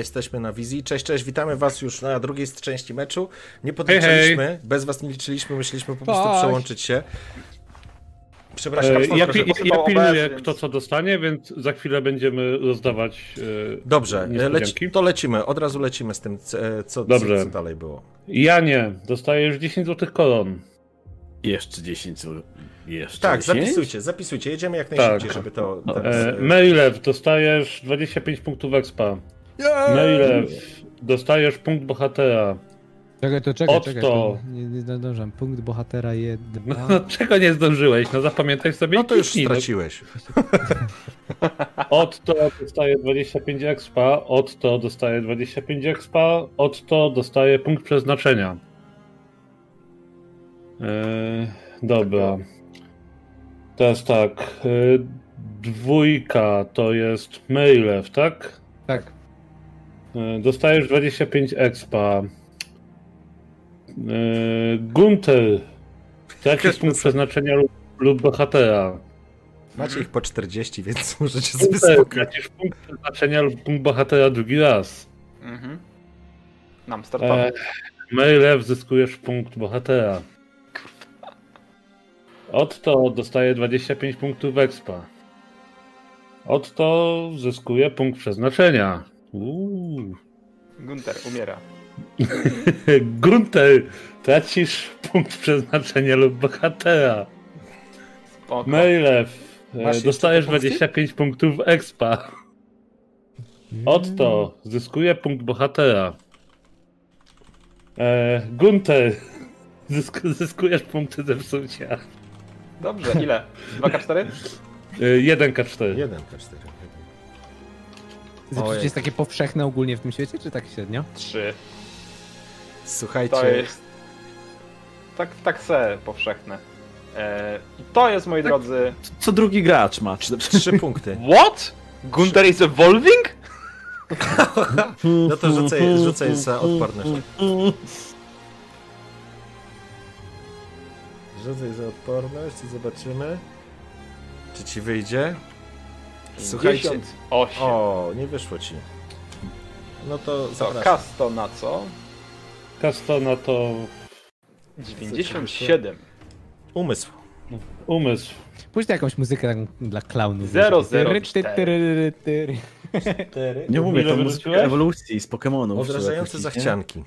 Jesteśmy na wizji. Cześć, cześć, witamy Was już na drugiej części meczu. Nie podliczyliśmy, Hej, hej. bez Was nie liczyliśmy, myśleliśmy po prostu Cześć. przełączyć się. Przepraszam, E, Ja, pi, ja pilnuję kto co dostanie, więc za chwilę będziemy rozdawać. e, Dobrze, niespodzianki. leci, to lecimy, od razu lecimy z tym, c- co, co, Dobrze. co dalej było. Janie, dostajesz 10 złotych koron. Jeszcze 10 zł. Jeszcze Tak, 10? zapisujcie, zapisujcie, jedziemy jak najszybciej, Tak. żeby to No, teraz... E, e, Mailew, dostajesz 25 punktów expa. Mailew, dostajesz punkt bohatera. Czekaj, to czekaj, Otto. czekaj. To nie, nie zdążam. Punkt bohatera jeden. No, no czego nie zdążyłeś? No zapamiętaj sobie No to już kliknij, no. straciłeś. Otto dostaje 25 expa, Otto dostaje 25 expa, Otto dostaje punkt przeznaczenia. Eee, dobra. Teraz tak. e, dwójka to jest Mailew, tak? Tak. E, dostajesz 25 expa. E, Gunter. Tracisz Każdy punkt przeznaczenia lub, lub bohatera. Macie ich po 40, więc możecie sobie smukać. tracisz punkt przeznaczenia lub punkt bohatera drugi raz. Mhm. Nam startowy. E, Mailew zyskujesz punkt bohatera. Otto dostaje 25 punktów expa. Otto zyskuje punkt przeznaczenia. Uuu. Gunter umiera. Gunter, tracisz punkt przeznaczenia lub bohatera. Spoko. Masz jeszcze dostajesz te punkty? 25 punktów expa. Otto, zyskuje punkt bohatera. E, Gunter, zysk zyskujesz punkty zepsucia. Dobrze, ile? 2K4? E, 1K4. 1 K4. Zepsucie Ojej. jest takie powszechne ogólnie w tym świecie, czy tak średnio? 3. Słuchajcie, To jest... Tak, tak se powszechne. E, I to jest, moi drodzy... Co drugi gracz ma. trzy punkty. What? Gunter is evolving? No to rzucaj, rzucaj za odporność. Rzucaj za odporność i zobaczymy, czy ci wyjdzie. Słuchajcie. 58. O, nie wyszło ci. No to To zapraszam. Kasto na co? Kastona to 97. Umysł. umysł. Pójdź na jakąś muzykę dla tyry, tyry. Nie mówię, to muzyka ewolucji z Pokemonów. Odrażające zachcianki.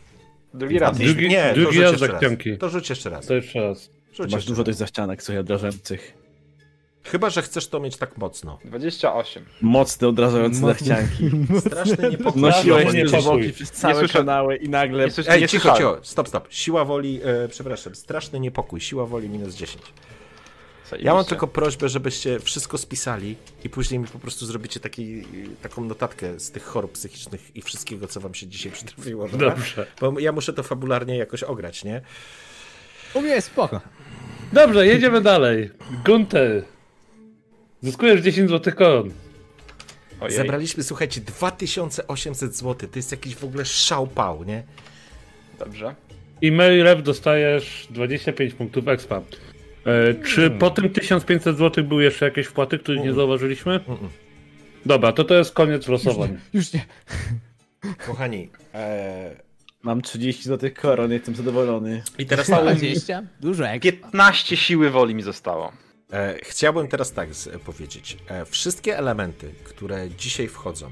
Drugi raz. Nie, Drugi- nie, to drugi rzuć raz zachcianki. To rzuć jeszcze raz. To jeszcze raz. Rzuć? Masz dużo tych zachcianek, co odrażających. Chyba, że chcesz to mieć tak mocno. 28. Mocne, odrażające Mocne. zachcianki. Straszny niepokój. Pokój. zwłoki przez całe słyszę- kanały i nagle... Nie, słyszę, Ej, nie cicho, słyszałem. cicho, stop, stop. Siła woli, e, przepraszam, straszny niepokój. Siła woli minus 10. Zajebiście. Ja mam tylko prośbę, żebyście wszystko spisali i później mi po prostu zrobicie taki, taką notatkę z tych chorób psychicznych i wszystkiego, co wam się dzisiaj przytrafiło. Dobra? Dobrze. Bo ja muszę to fabularnie jakoś ograć, nie? U mnie jest spoko. Dobrze, jedziemy dalej. Gunter. Zyskujesz 10 złotych koron. Ojej. Zebraliśmy, słuchajcie, 2800 zł. To jest jakiś w ogóle szałpał, nie? Dobrze. I Mailew dostajesz 25 punktów expa. E, czy po tym 1500 zł były jeszcze jakieś wpłaty, których nie Mm. zauważyliśmy? Dobra, to to jest koniec losowań. Już nie. Kochani, e, Mam 30 złotych koron, jestem zadowolony. I teraz tak, 20? Dużo jak. 15 siły woli mi zostało. E, chciałbym teraz tak powiedzieć. E, wszystkie elementy, które dzisiaj wchodzą,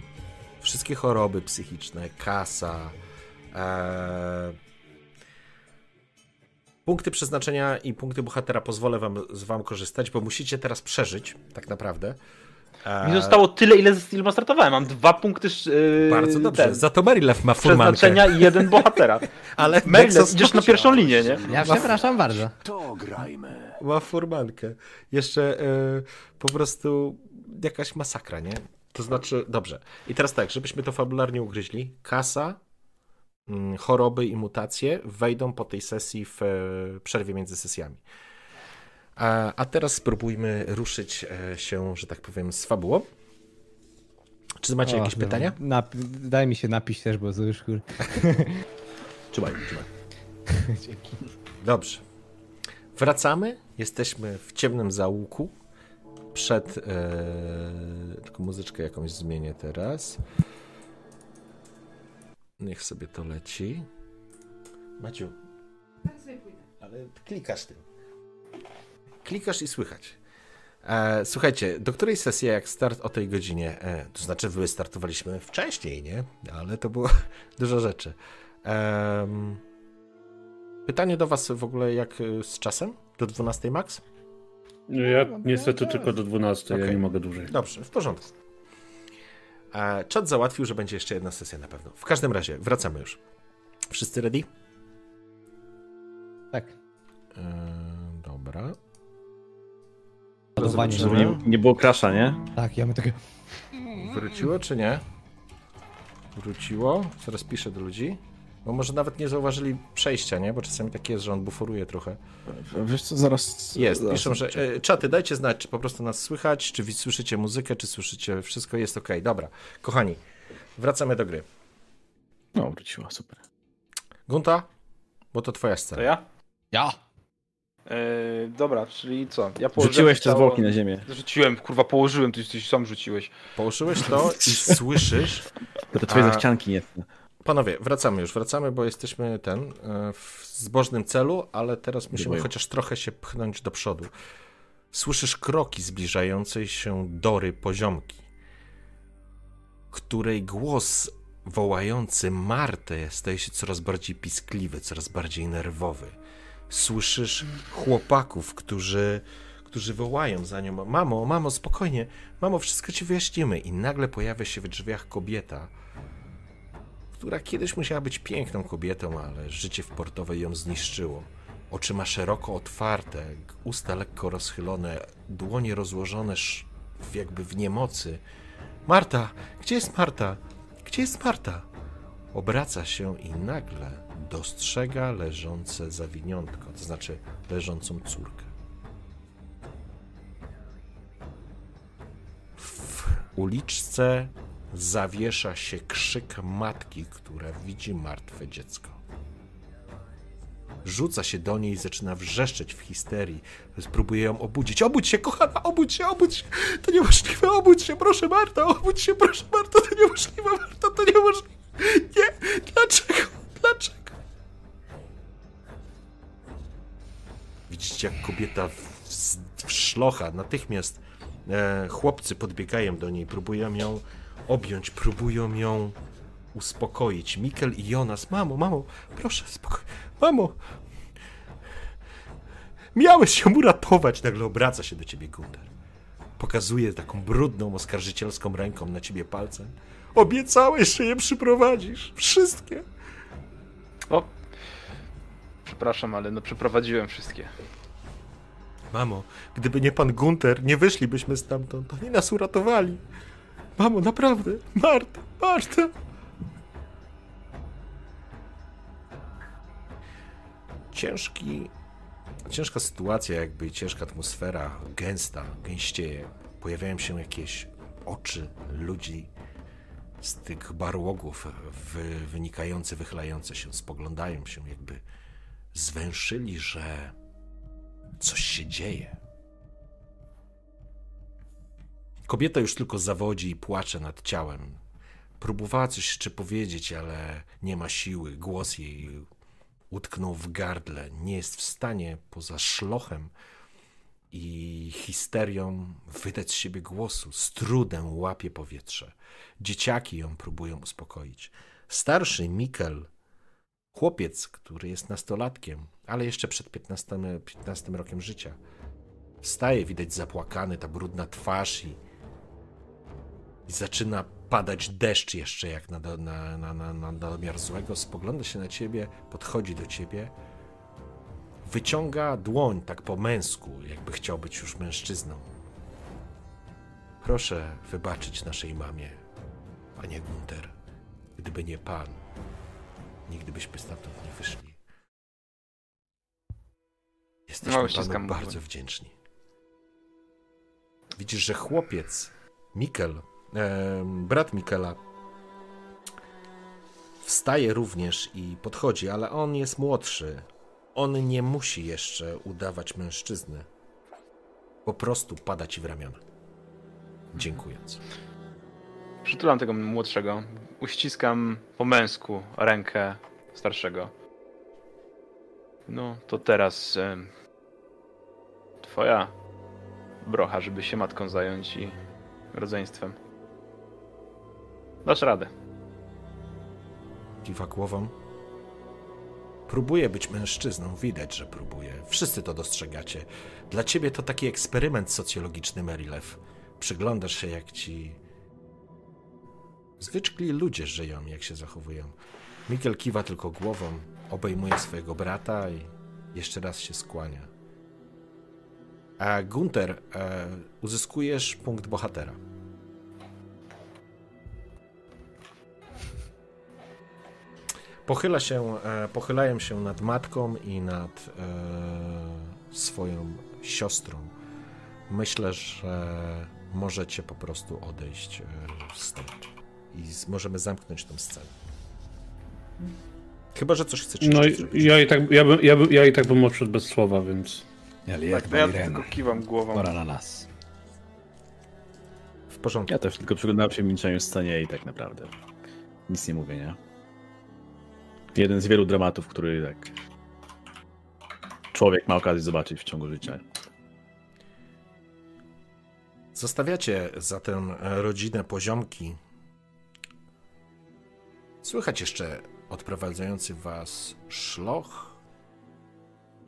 wszystkie choroby psychiczne, kasa, e, punkty przeznaczenia i punkty bohatera pozwolę wam, z wam korzystać, bo musicie teraz przeżyć, tak naprawdę. Mi zostało tyle, ile, ile startowałem. Mam dwa punkty yy, Bardzo dobrze. ten, Za to Marylew ma furmankę. przeznaczenia i jeden bohatera. Ale Nexus idziesz na pierwszą linię, nie? Ja przepraszam bardzo. ma furmankę. Jeszcze e, po prostu jakaś masakra, nie? To znaczy, dobrze. I teraz tak, żebyśmy to fabularnie ugryźli. Kasa, mm, choroby i mutacje wejdą po tej sesji w e, przerwie między sesjami. A, a teraz spróbujmy ruszyć e, się, że tak powiem, z fabułą. Czy macie O, jakieś dobra. pytania? Nap- daj mi się napić też, bo to już kur... Trzymaj, trzymaj. Dobrze. Wracamy. Jesteśmy w ciemnym zaułku. Przed. E, tylko muzyczkę jakąś zmienię teraz. Niech sobie to leci. Maciu. Ale klikasz tym. Klikasz i słychać. E, słuchajcie, do której sesji jak start o tej godzinie? E, to znaczy, wy startowaliśmy wcześniej, nie? Ale to było dużo rzeczy. Em, Pytanie do Was w ogóle, jak y, z czasem? Do 12 max? Ja niestety tylko do 12, ja Okej. nie mogę dłużej. Dobrze, w porządku. E, Czat załatwił, że będzie jeszcze jedna sesja na pewno. W każdym razie, wracamy już. Wszyscy ready? Tak. E, dobra. Żeby nie, nie było krasza, nie? Tak, ja mam takie... Wróciło czy nie? Wróciło. Zaraz piszę do ludzi. Bo może nawet nie zauważyli przejścia, nie? Bo czasami tak jest, że on buforuje trochę. Wiesz co, zaraz... Jest, zaraz piszą, że e, czaty, dajcie znać, czy po prostu nas słychać, czy słyszycie muzykę, czy słyszycie wszystko jest ok. Dobra, kochani, wracamy do gry. No, wróciła, super. Gunta, bo to twoja To scena. ja? Ja! Yy, dobra, czyli co? Ja położyłem Rzuciłeś te ciało- zwłoki na ziemię. Rzuciłem, kurwa, położyłem, ty, ty sam rzuciłeś. Położyłeś to i słyszysz. To te twoje A- zachcianki nie. Panowie, wracamy już, wracamy, bo jesteśmy ten e, w zbożnym celu, ale teraz musimy boju. chociaż trochę się pchnąć do przodu. Słyszysz kroki zbliżającej się Dory poziomki, której głos wołający Martę staje się coraz bardziej piskliwy, coraz bardziej nerwowy. Słyszysz chłopaków, którzy, którzy wołają za nią: Mamo, mamo, spokojnie, mamo, wszystko ci wyjaśnimy. I nagle pojawia się w drzwiach kobieta, która kiedyś musiała być piękną kobietą, ale życie w portowej ją zniszczyło. Oczy ma szeroko otwarte, usta lekko rozchylone, dłonie rozłożone jakby w niemocy. Marta! Gdzie jest Marta? Gdzie jest Marta? Obraca się i nagle dostrzega leżące zawiniątko, to znaczy leżącą córkę. W uliczce zawiesza się krzyk matki, która widzi martwe dziecko. Rzuca się do niej i zaczyna wrzeszczeć w histerii. Próbuje ją obudzić. Obudź się, kochana, obudź się, obudź się. To niemożliwe, obudź się, proszę Marta, obudź się, proszę Marta, to niemożliwe, Marta, to niemożliwe. Nie, dlaczego, dlaczego? Widzicie, jak kobieta w, w szlocha, natychmiast e, chłopcy podbiegają do niej, próbują ją objąć, próbują ją uspokoić. Mikel i Jonas, mamo, mamo, proszę, spokój, mamo. Miałeś się uratować, nagle obraca się do ciebie Gunter. Pokazuje taką brudną, oskarżycielską ręką na ciebie palcem. Obiecałeś, że je przyprowadzisz. Wszystkie. Przepraszam, ale no przeprowadziłem wszystkie. Mamo, gdyby nie pan Gunter, nie wyszlibyśmy stamtąd. Oni nas uratowali. Mamo, naprawdę. Marta, Marta. Ciężki, ciężka sytuacja, jakby ciężka atmosfera, gęsta, gęścieje. Pojawiają się jakieś oczy ludzi z tych barłogów wy, wynikające, wychylające się, spoglądają się, jakby zwęszyli, że coś się dzieje. Kobieta już tylko zawodzi i płacze nad ciałem. Próbowała coś jeszcze powiedzieć, ale nie ma siły. Głos jej utknął w gardle. Nie jest w stanie poza szlochem i histerią wydać z siebie głosu. Z trudem łapie powietrze. Dzieciaki ją próbują uspokoić. Starszy Mikkel, chłopiec, który jest nastolatkiem, ale jeszcze przed 15, 15 rokiem życia, wstaje, widać zapłakany, ta brudna twarz i, i zaczyna padać deszcz jeszcze jak na, do- na, na, na, na domiar złego. Spogląda się na ciebie, podchodzi do ciebie, wyciąga dłoń tak po męsku, jakby chciał być już mężczyzną. Proszę wybaczyć naszej mamie, panie Gunter. Gdyby nie pan, nigdy byśmy stamtąd nie wyszli. Jesteśmy No, panu bardzo wdzięczni. Widzisz, że chłopiec, Mikkel, em, brat Mikkela, wstaje również i podchodzi, ale on jest młodszy. On nie musi jeszcze udawać mężczyzny. Po prostu pada ci w ramiona. Dziękując. Przytulam tego młodszego. Uściskam po męsku rękę starszego. No, to teraz em, twoja brocha, żeby się matką zająć i rodzeństwem. Dasz radę. Kiwa głową. Próbuje być mężczyzną, widać, że próbuje. Wszyscy to dostrzegacie. Dla ciebie to taki eksperyment socjologiczny, Merilew. Przyglądasz się, jak ci zwykli ludzie żyją, jak się zachowują. Mikkel kiwa tylko głową, obejmuje swojego brata i jeszcze raz się skłania. A Gunter, e, uzyskujesz punkt bohatera. Pochyla się, e, pochylają się nad matką i nad e, swoją siostrą. Myślę, że możecie po prostu odejść e, stąd i możemy zamknąć tę scenę. Chyba, że coś chcecie No i ja i tak, ja, bym, ja, bym, ja i tak bym odszedł bez słowa, więc... Ale Tak, to ja tylko kiwam głową. Pora na nas. W porządku. Ja też tylko przyglądałem się milczeniu scenie i tak naprawdę nic nie mówię, nie? Jeden z wielu dramatów, który tak człowiek ma okazję zobaczyć w ciągu życia. Zostawiacie za tę e, rodzinę poziomki. Słychać jeszcze odprowadzający was szloch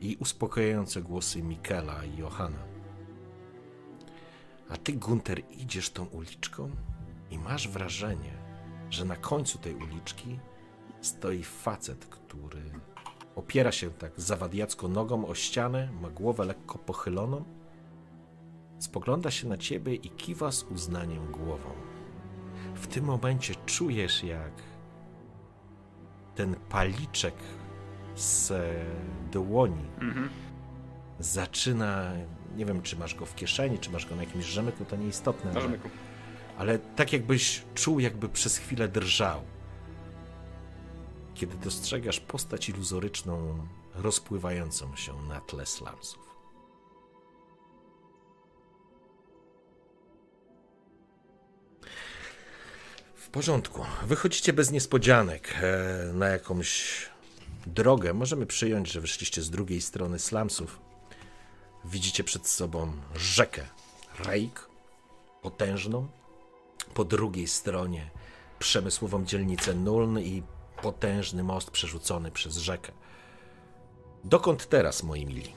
i uspokajające głosy Mikela i Johana. A ty, Gunter, idziesz tą uliczką i masz wrażenie, że na końcu tej uliczki stoi facet, który opiera się tak zawadiacko nogą o ścianę, ma głowę lekko pochyloną spogląda się na ciebie i kiwa z uznaniem głową. W tym momencie czujesz, jak ten paliczek z e, dłoni Mhm. zaczyna. Nie wiem, czy masz go w kieszeni, czy masz go na jakimś rzemyku, to nieistotne. Na ale- rzemyku. ale tak jakbyś czuł, jakby przez chwilę drżał. Kiedy dostrzegasz postać iluzoryczną, rozpływającą się na tle slumsów. Porządku. Wychodzicie bez niespodzianek e, na jakąś drogę. Możemy przyjąć, że wyszliście z drugiej strony slumsów. Widzicie przed sobą rzekę Rejk, potężną, po drugiej stronie przemysłową dzielnicę Nuln i potężny most przerzucony przez rzekę. Dokąd teraz, moi mili?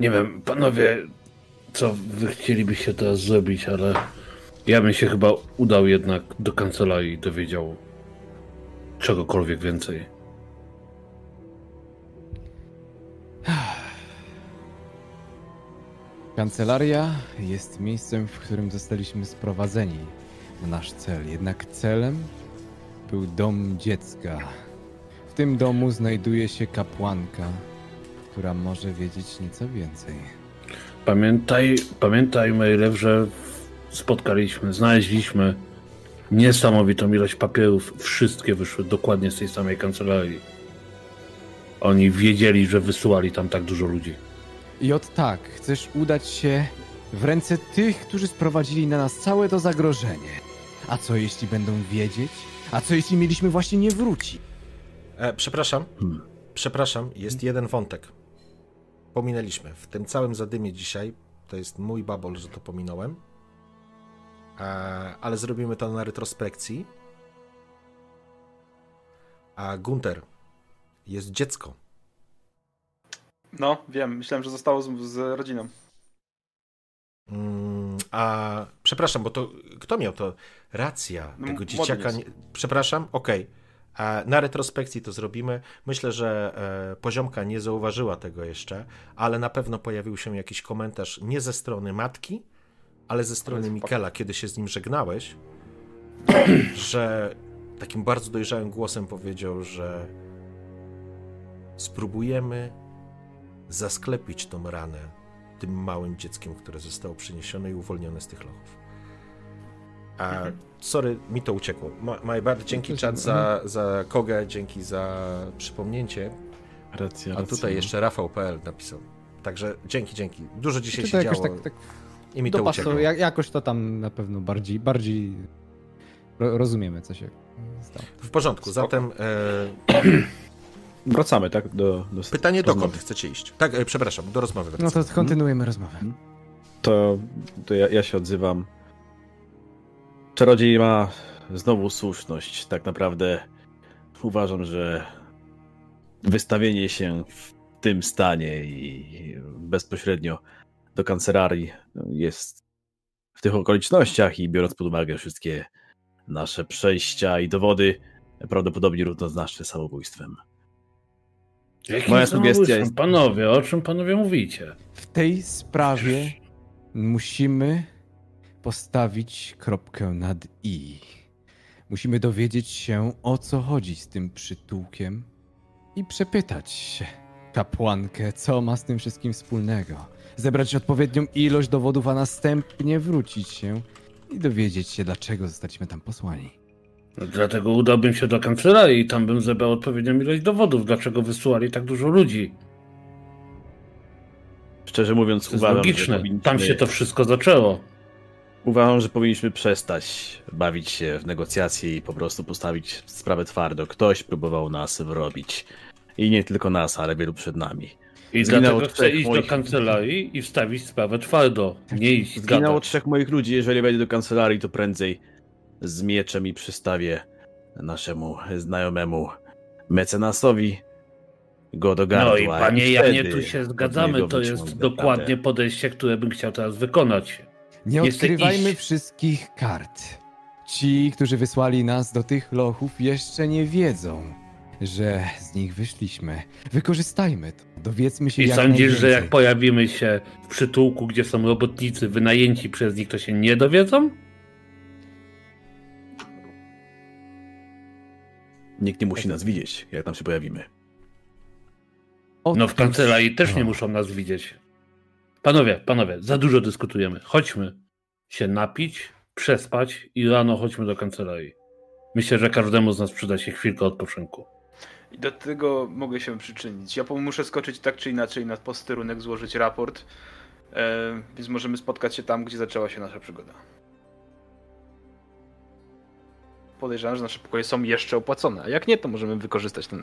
Nie wiem, panowie, co wy chcielibyście teraz zrobić, ale ja bym się chyba udał jednak do kancelarii i dowiedział czegokolwiek więcej. Kancelaria jest miejscem, w którym zostaliśmy sprowadzeni na nasz cel. Jednak celem był dom dziecka. W tym domu znajduje się kapłanka, która może wiedzieć nieco więcej. Pamiętaj, pamiętaj, Mejlew, że spotkaliśmy, znaleźliśmy niesamowitą ilość papierów. Wszystkie wyszły dokładnie z tej samej kancelarii. Oni wiedzieli, że wysyłali tam tak dużo ludzi. I od tak, chcesz udać się w ręce tych, którzy sprowadzili na nas całe to zagrożenie. A co jeśli będą wiedzieć? A co jeśli mieliśmy właśnie nie wrócić? E, przepraszam, Hmm. przepraszam, jest jeden wątek. Pominęliśmy. W tym całym zadymie dzisiaj, to jest mój babol, że to pominąłem, e, ale zrobimy to na retrospekcji. A Gunter, jest dziecko. No, wiem, myślałem, że zostało z, z rodziną. Mm, a przepraszam, bo to kto miał to? Racja No, tego dzieciaka. Nie, przepraszam, okej. A Na retrospekcji to zrobimy. Myślę, że e, poziomka nie zauważyła tego jeszcze, ale na pewno pojawił się jakiś komentarz nie ze strony matki, ale ze strony. Mikela, kiedy się z nim żegnałeś, że takim bardzo dojrzałym głosem powiedział, że spróbujemy zasklepić tą ranę tym małym dzieckiem, które zostało przyniesione i uwolnione z tych lochów. A sorry, mi to uciekło. Ma, Majbard, dzięki czat za, za Kogę, dzięki za przypomnięcie. Racja, A racja. tutaj jeszcze Rafał.pl napisał. Także dzięki, dzięki. Dużo dzisiaj się jakoś działo tak, tak i mi to uciekło. jak, jakoś to tam na pewno bardziej, bardziej ro, rozumiemy, co się stało. W porządku, Spoko. zatem e, Wracamy, tak? Do, do pytanie dokąd rozmowy. chcecie iść? Tak, e, przepraszam, do rozmowy No wracamy. to kontynuujemy rozmowę. To, to ja, ja się odzywam. Czarodziej ma znowu słuszność. Tak naprawdę uważam, że wystawienie się w tym stanie i bezpośrednio do kancelarii jest w tych okolicznościach i biorąc pod uwagę wszystkie nasze przejścia i dowody, prawdopodobnie równoznaczne samobójstwem. Jakim Moja sugestia jest- Panowie, o czym panowie mówicie? W tej sprawie musimy postawić kropkę nad i. Musimy dowiedzieć się, o co chodzi z tym przytułkiem i przepytać się kapłankę, co ma z tym wszystkim wspólnego. Zebrać odpowiednią ilość dowodów, a następnie wrócić się i dowiedzieć się, dlaczego zostaliśmy tam posłani. No, dlatego udałbym się do kancelarii i tam bym zebrał odpowiednią ilość dowodów, dlaczego wysłali tak dużo ludzi. Szczerze mówiąc, To jest uważam, logiczne. że powinniśmy... Tam się to wszystko zaczęło. Uważam, że powinniśmy przestać bawić się w negocjacje i po prostu postawić sprawę twardo. Ktoś próbował nas wrobić. I nie tylko nas, ale wielu przed nami. I Zginęło dlatego chcę iść do moich- kancelarii i wstawić sprawę twardo. Nie iść Zginęło trzech moich ludzi. Jeżeli wejdę do kancelarii, to prędzej z mieczem i przystawię naszemu znajomemu mecenasowi go do gardła. No i panie Janie, tu się zgadzamy, to jest dokładnie podejście, które bym chciał teraz wykonać. Nie odkrywajmy iść. wszystkich kart. Ci, którzy wysłali nas do tych lochów, jeszcze nie wiedzą, że z nich wyszliśmy. Wykorzystajmy to. Dowiedzmy się I jak sądzisz, że jak pojawimy się w przytułku, gdzie są robotnicy wynajęci przez nich, to się nie dowiedzą? Nikt nie musi nas widzieć, jak tam się pojawimy. No w kancelarii też nie no. muszą nas widzieć. Panowie, panowie, za dużo dyskutujemy. Chodźmy się napić, przespać i rano chodźmy do kancelarii. Myślę, że każdemu z nas przyda się chwilka odpoczynku. I do tego mogę się przyczynić. Ja muszę skoczyć tak czy inaczej na posterunek, złożyć raport, e, więc możemy spotkać się tam, gdzie zaczęła się nasza przygoda. Podejrzewam, że nasze pokoje są jeszcze opłacone, a jak nie, to możemy wykorzystać ten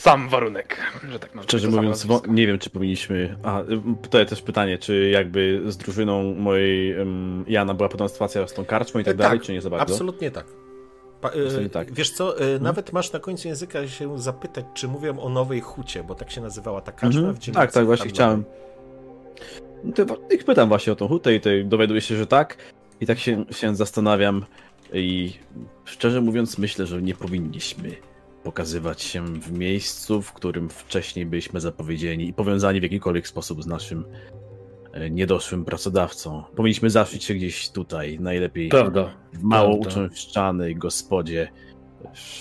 sam warunek, że tak nazwę. Szczerze mówiąc, nie wiem, czy powinniśmy. A, y, tutaj też pytanie, czy jakby z drużyną mojej um, Jana była podobna sytuacja z tą karczmą i tak E, dalej, tak, czy nie za bardzo? Absolutnie tak. Pa, e, Absolutnie tak. Wiesz co, e, nawet masz na końcu języka się zapytać, czy mówią o Nowej Hucie, bo tak się nazywała ta karczma Mhm. w dzielnicy Tak, tak, właśnie handlowej. chciałem. No To, ich pytam właśnie o tą hutę i tutaj dowiaduję się, że tak. I tak się, się zastanawiam i szczerze mówiąc myślę, że nie powinniśmy pokazywać się w miejscu, w którym wcześniej byliśmy zapowiedzieni i powiązani w jakikolwiek sposób z naszym e, niedoszłym pracodawcą. Powinniśmy zaszyć się gdzieś tutaj, najlepiej Prawda. w mało Prawda. uczęszczanej gospodzie.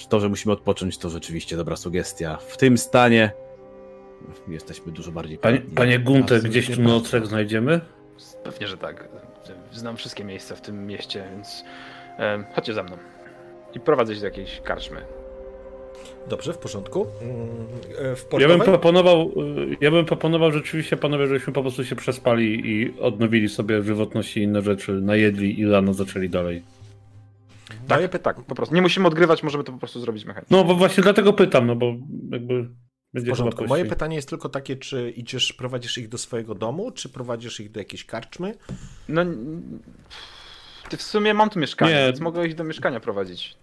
To, że musimy odpocząć, to rzeczywiście dobra sugestia. W tym stanie jesteśmy dużo bardziej Panie, panie Gunter, gdzieś tu nocleg znajdziemy? Pewnie, że tak. Znam wszystkie miejsca w tym mieście, więc e, chodźcie za mną. I prowadzę się do jakiejś karczmy. Dobrze, w porządku. Mm, e, W Ja bym proponował, y, ja bym proponował rzeczywiście, panowie, żebyśmy po prostu się przespali i odnowili sobie żywotność i inne rzeczy, najedli i rano zaczęli dalej. Daję Tak, tak, po prostu. Nie musimy odgrywać, możemy to po prostu zrobić mechanicznie. No bo właśnie dlatego pytam, no bo jakby W będzie porządku. Moje pytanie jest tylko takie, czy idziesz, prowadzisz ich do swojego domu, czy prowadzisz ich do jakiejś karczmy? No. w sumie mam tu mieszkanie, Nie. więc mogę ich do mieszkania prowadzić.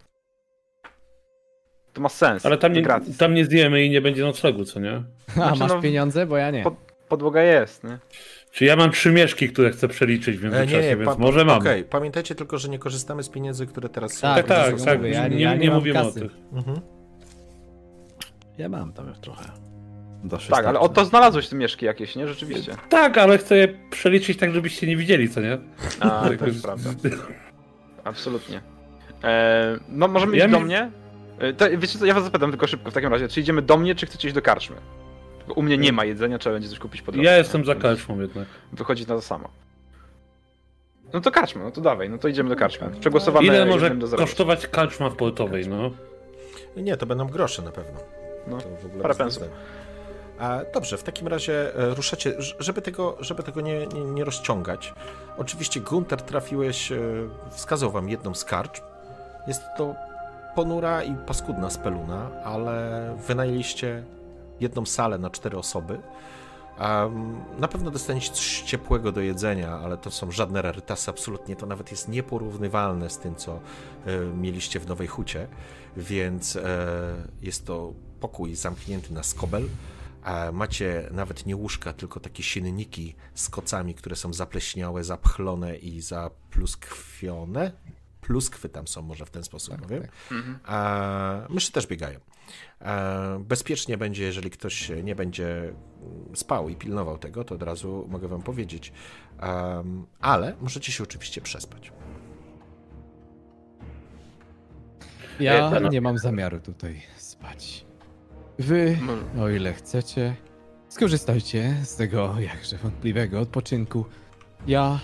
To ma sens. Ale tam to nie, gratis. tam nie zjemy i nie będzie noclegu, co nie? A, Znaczy, masz no- pieniądze? Bo ja nie. Pod- Podłoga jest, nie? Czy ja mam trzy mieszki, które chcę przeliczyć w E, międzyczasie, więc pa- może mam. Okej, pamiętajcie tylko, że nie korzystamy z pieniędzy, które teraz są. Tak, Tak, tak, Mówię, tak. ja- nie, ja nie, nie mówimy o kasy. tych. Mhm. Ja mam tam trochę. Zawsze Tak, ale starczy. oto znalazłeś te mieszki jakieś, nie? Rzeczywiście. Tak, ale chcę je przeliczyć tak, żebyście nie widzieli, co nie? A, to jest prawda. Absolutnie. E, no, możemy Ja iść do mi- mnie. E, to, wiecie co, ja was zapytam tylko szybko w takim razie, czy idziemy do mnie, czy chcecie iść do karczmy? Tylko u mnie nie ma jedzenia, trzeba będzie coś kupić po drodze. Ja jestem za karczmą jednak. Wychodzi na to samo. No to karczmy, no to dawaj, no to idziemy do karczmy. Przegłosowamy Ile może kosztować karczma w portowej, no? Nie, to będą grosze na pewno. No, To w ogóle parę pensów. A, dobrze, w takim razie e, ruszacie, żeby tego, żeby tego nie, nie, nie rozciągać. Oczywiście Gunter trafiłeś, e, wskazał wam jedną z karcz. Jest to ponura i paskudna speluna, ale wynajęliście jedną salę na cztery osoby. Um, na pewno dostaniecie coś ciepłego do jedzenia, ale to są żadne rarytasy, absolutnie. To nawet jest nieporównywalne z tym, co e, mieliście w Nowej Hucie, więc e, jest to pokój zamknięty na skobel. Macie nawet nie łóżka, tylko takie silniki z kocami, które są zapleśniałe, zapchlone i zapluskwione. Pluskwy tam są, może w ten sposób powiem. Mhm. A myszy też biegają. A bezpiecznie będzie, jeżeli ktoś nie będzie mm, spał i pilnował tego, to od razu mogę wam powiedzieć. Ale możecie się oczywiście przespać. Ja nie mam zamiaru tutaj spać. Wy, No, o ile chcecie, skorzystajcie z tego jakże wątpliwego odpoczynku. Ja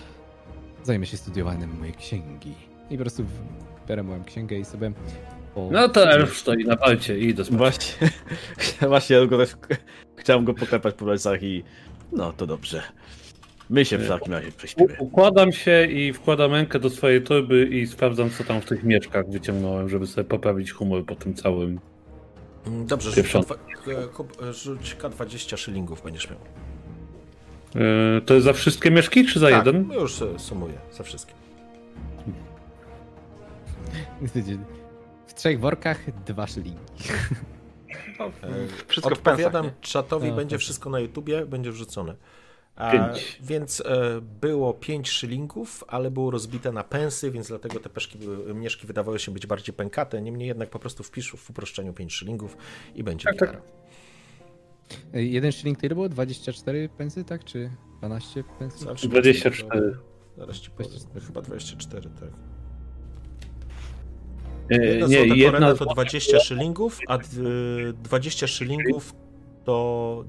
zajmę się studiowaniem mojej księgi. I po prostu biorę moją księgę i sobie... Po... No to elf stoi na palcie i idę spać. Właśnie, właśnie ja go też chciałem go poklepać po plecach i no to dobrze. My się w takim razie prześpimy. Układam się i wkładam rękę do swojej torby i sprawdzam, co tam w tych mieszkach wyciągnąłem, żeby sobie poprawić humor po tym całym. Mm, Dobrze, rzuć. K2 K- rzuć K20 szylingów będziesz miał. Yy, to jest za wszystkie mieszki, czy za tak, jeden? no już e, sumuję za wszystkie. W trzech workach dwa szylingi. no, E, wszystko w pensach, Odpowiadam czatowi, A, będzie tak. wszystko na YouTubie, będzie wrzucone. A, więc e, było 5 szylingów, ale było rozbite na pensy, więc dlatego te peszki, były- mieszki wydawały się być bardziej pękate. Niemniej jednak po prostu wpisz w uproszczeniu 5 szylingów i będzie Tak, tak. gitara. Ej, Jeden szyling to ile było? 24 pensy, tak? Czy 12 pensy? Zawsze 24. Zaraz ci powiem. 24. Chyba 24, tak. Yy, Jedna nie, złota jedna korena to 20 szylingów, a d- 20 szylingów to...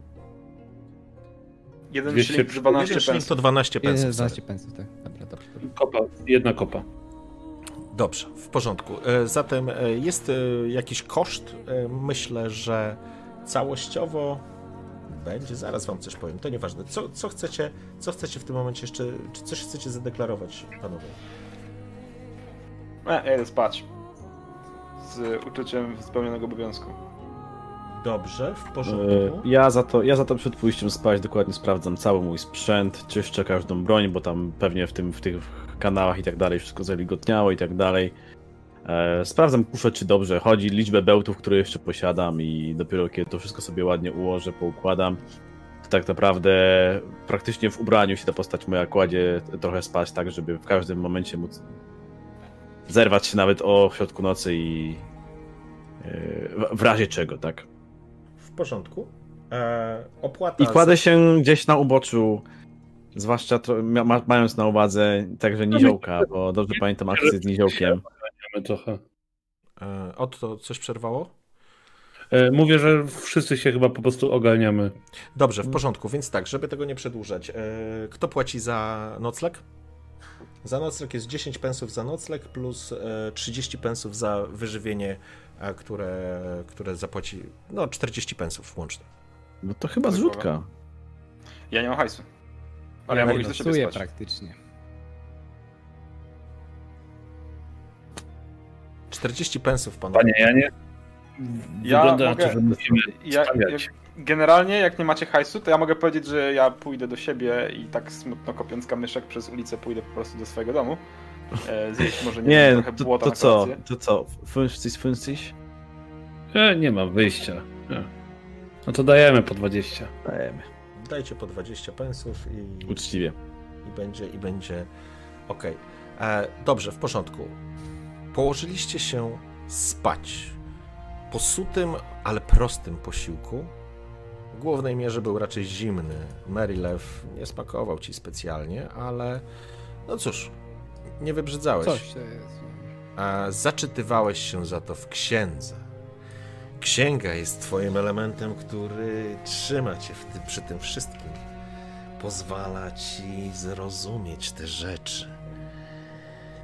Jeden 200 szyling, 12 Jeden szyling to 12 Jeden, pensów. 12 sorry. pensów, tak. Dobra, dobrze. kopa, jedna kopa. Dobrze, w porządku. E, Zatem e, jest e, jakiś koszt. Myślę, że całościowo będzie. Zaraz wam coś powiem. To nieważne. Co, co, chcecie, co chcecie w tym momencie jeszcze? Czy coś chcecie zadeklarować, panowie? E, spać. Z uczuciem spełnionego obowiązku. Dobrze, w E, porządku. Ja za, to, ja za to przed pójściem spać dokładnie sprawdzam cały mój sprzęt, czyszczę każdą broń, bo tam pewnie w, tym, w tych kanałach i tak dalej wszystko zawilgotniało i tak dalej. E, sprawdzam kufę, czy dobrze chodzi, liczbę bełtów, które jeszcze posiadam i dopiero kiedy to wszystko sobie ładnie ułożę, poukładam, to tak naprawdę praktycznie w ubraniu się ta postać moja kładzie trochę spać, tak żeby w każdym momencie móc zerwać się nawet o środku nocy i e, w- razie czego, tak? W porządku. E, opłata. I kładę się gdzieś na uboczu, zwłaszcza tro- mia- ma, mając na uwadze także niziołka, bo dobrze pamiętam akcję z niziołkiem. Trochę. E, o to coś przerwało? E, Mówię, że wszyscy się chyba po prostu ogarniamy. Dobrze, w porządku, więc tak, żeby tego nie przedłużać. E, kto płaci za nocleg? Za nocleg jest 10 pensów za nocleg plus e, 30 pensów za wyżywienie e, które, które zapłaci no 40 pensów łącznie. No to chyba zrzutka. Ja nie mam hajsu. Ale ja mogę iść do siebie spać. praktycznie. 40 pensów, panowie. Panie Janie, Ja wygląda na mogę- to, że musimy Ja, stawiać. Generalnie, jak nie macie hajsu, to ja mogę powiedzieć, że ja pójdę do siebie i tak smutno kopiąc kamyszek przez ulicę pójdę po prostu do swojego domu. E, zjeść może nie, Nie, wiem, no trochę to, błota to na co? kolację. To co? Funcis, funcis? E, nie ma wyjścia. E. No to dajemy po 20. Dajemy. Dajcie po 20 pensów i, Uczciwie. i będzie, i będzie ok. E, dobrze, w porządku. Położyliście się spać. Po sutym, ale prostym posiłku. W głównej mierze był raczej zimny. Marylew nie smakował ci specjalnie, ale no cóż, nie wybrzydzałeś. Coś to jest. a zaczytywałeś się za to w księdze. Księga jest twoim elementem, który trzyma cię w tym, przy tym wszystkim. Pozwala ci zrozumieć te rzeczy.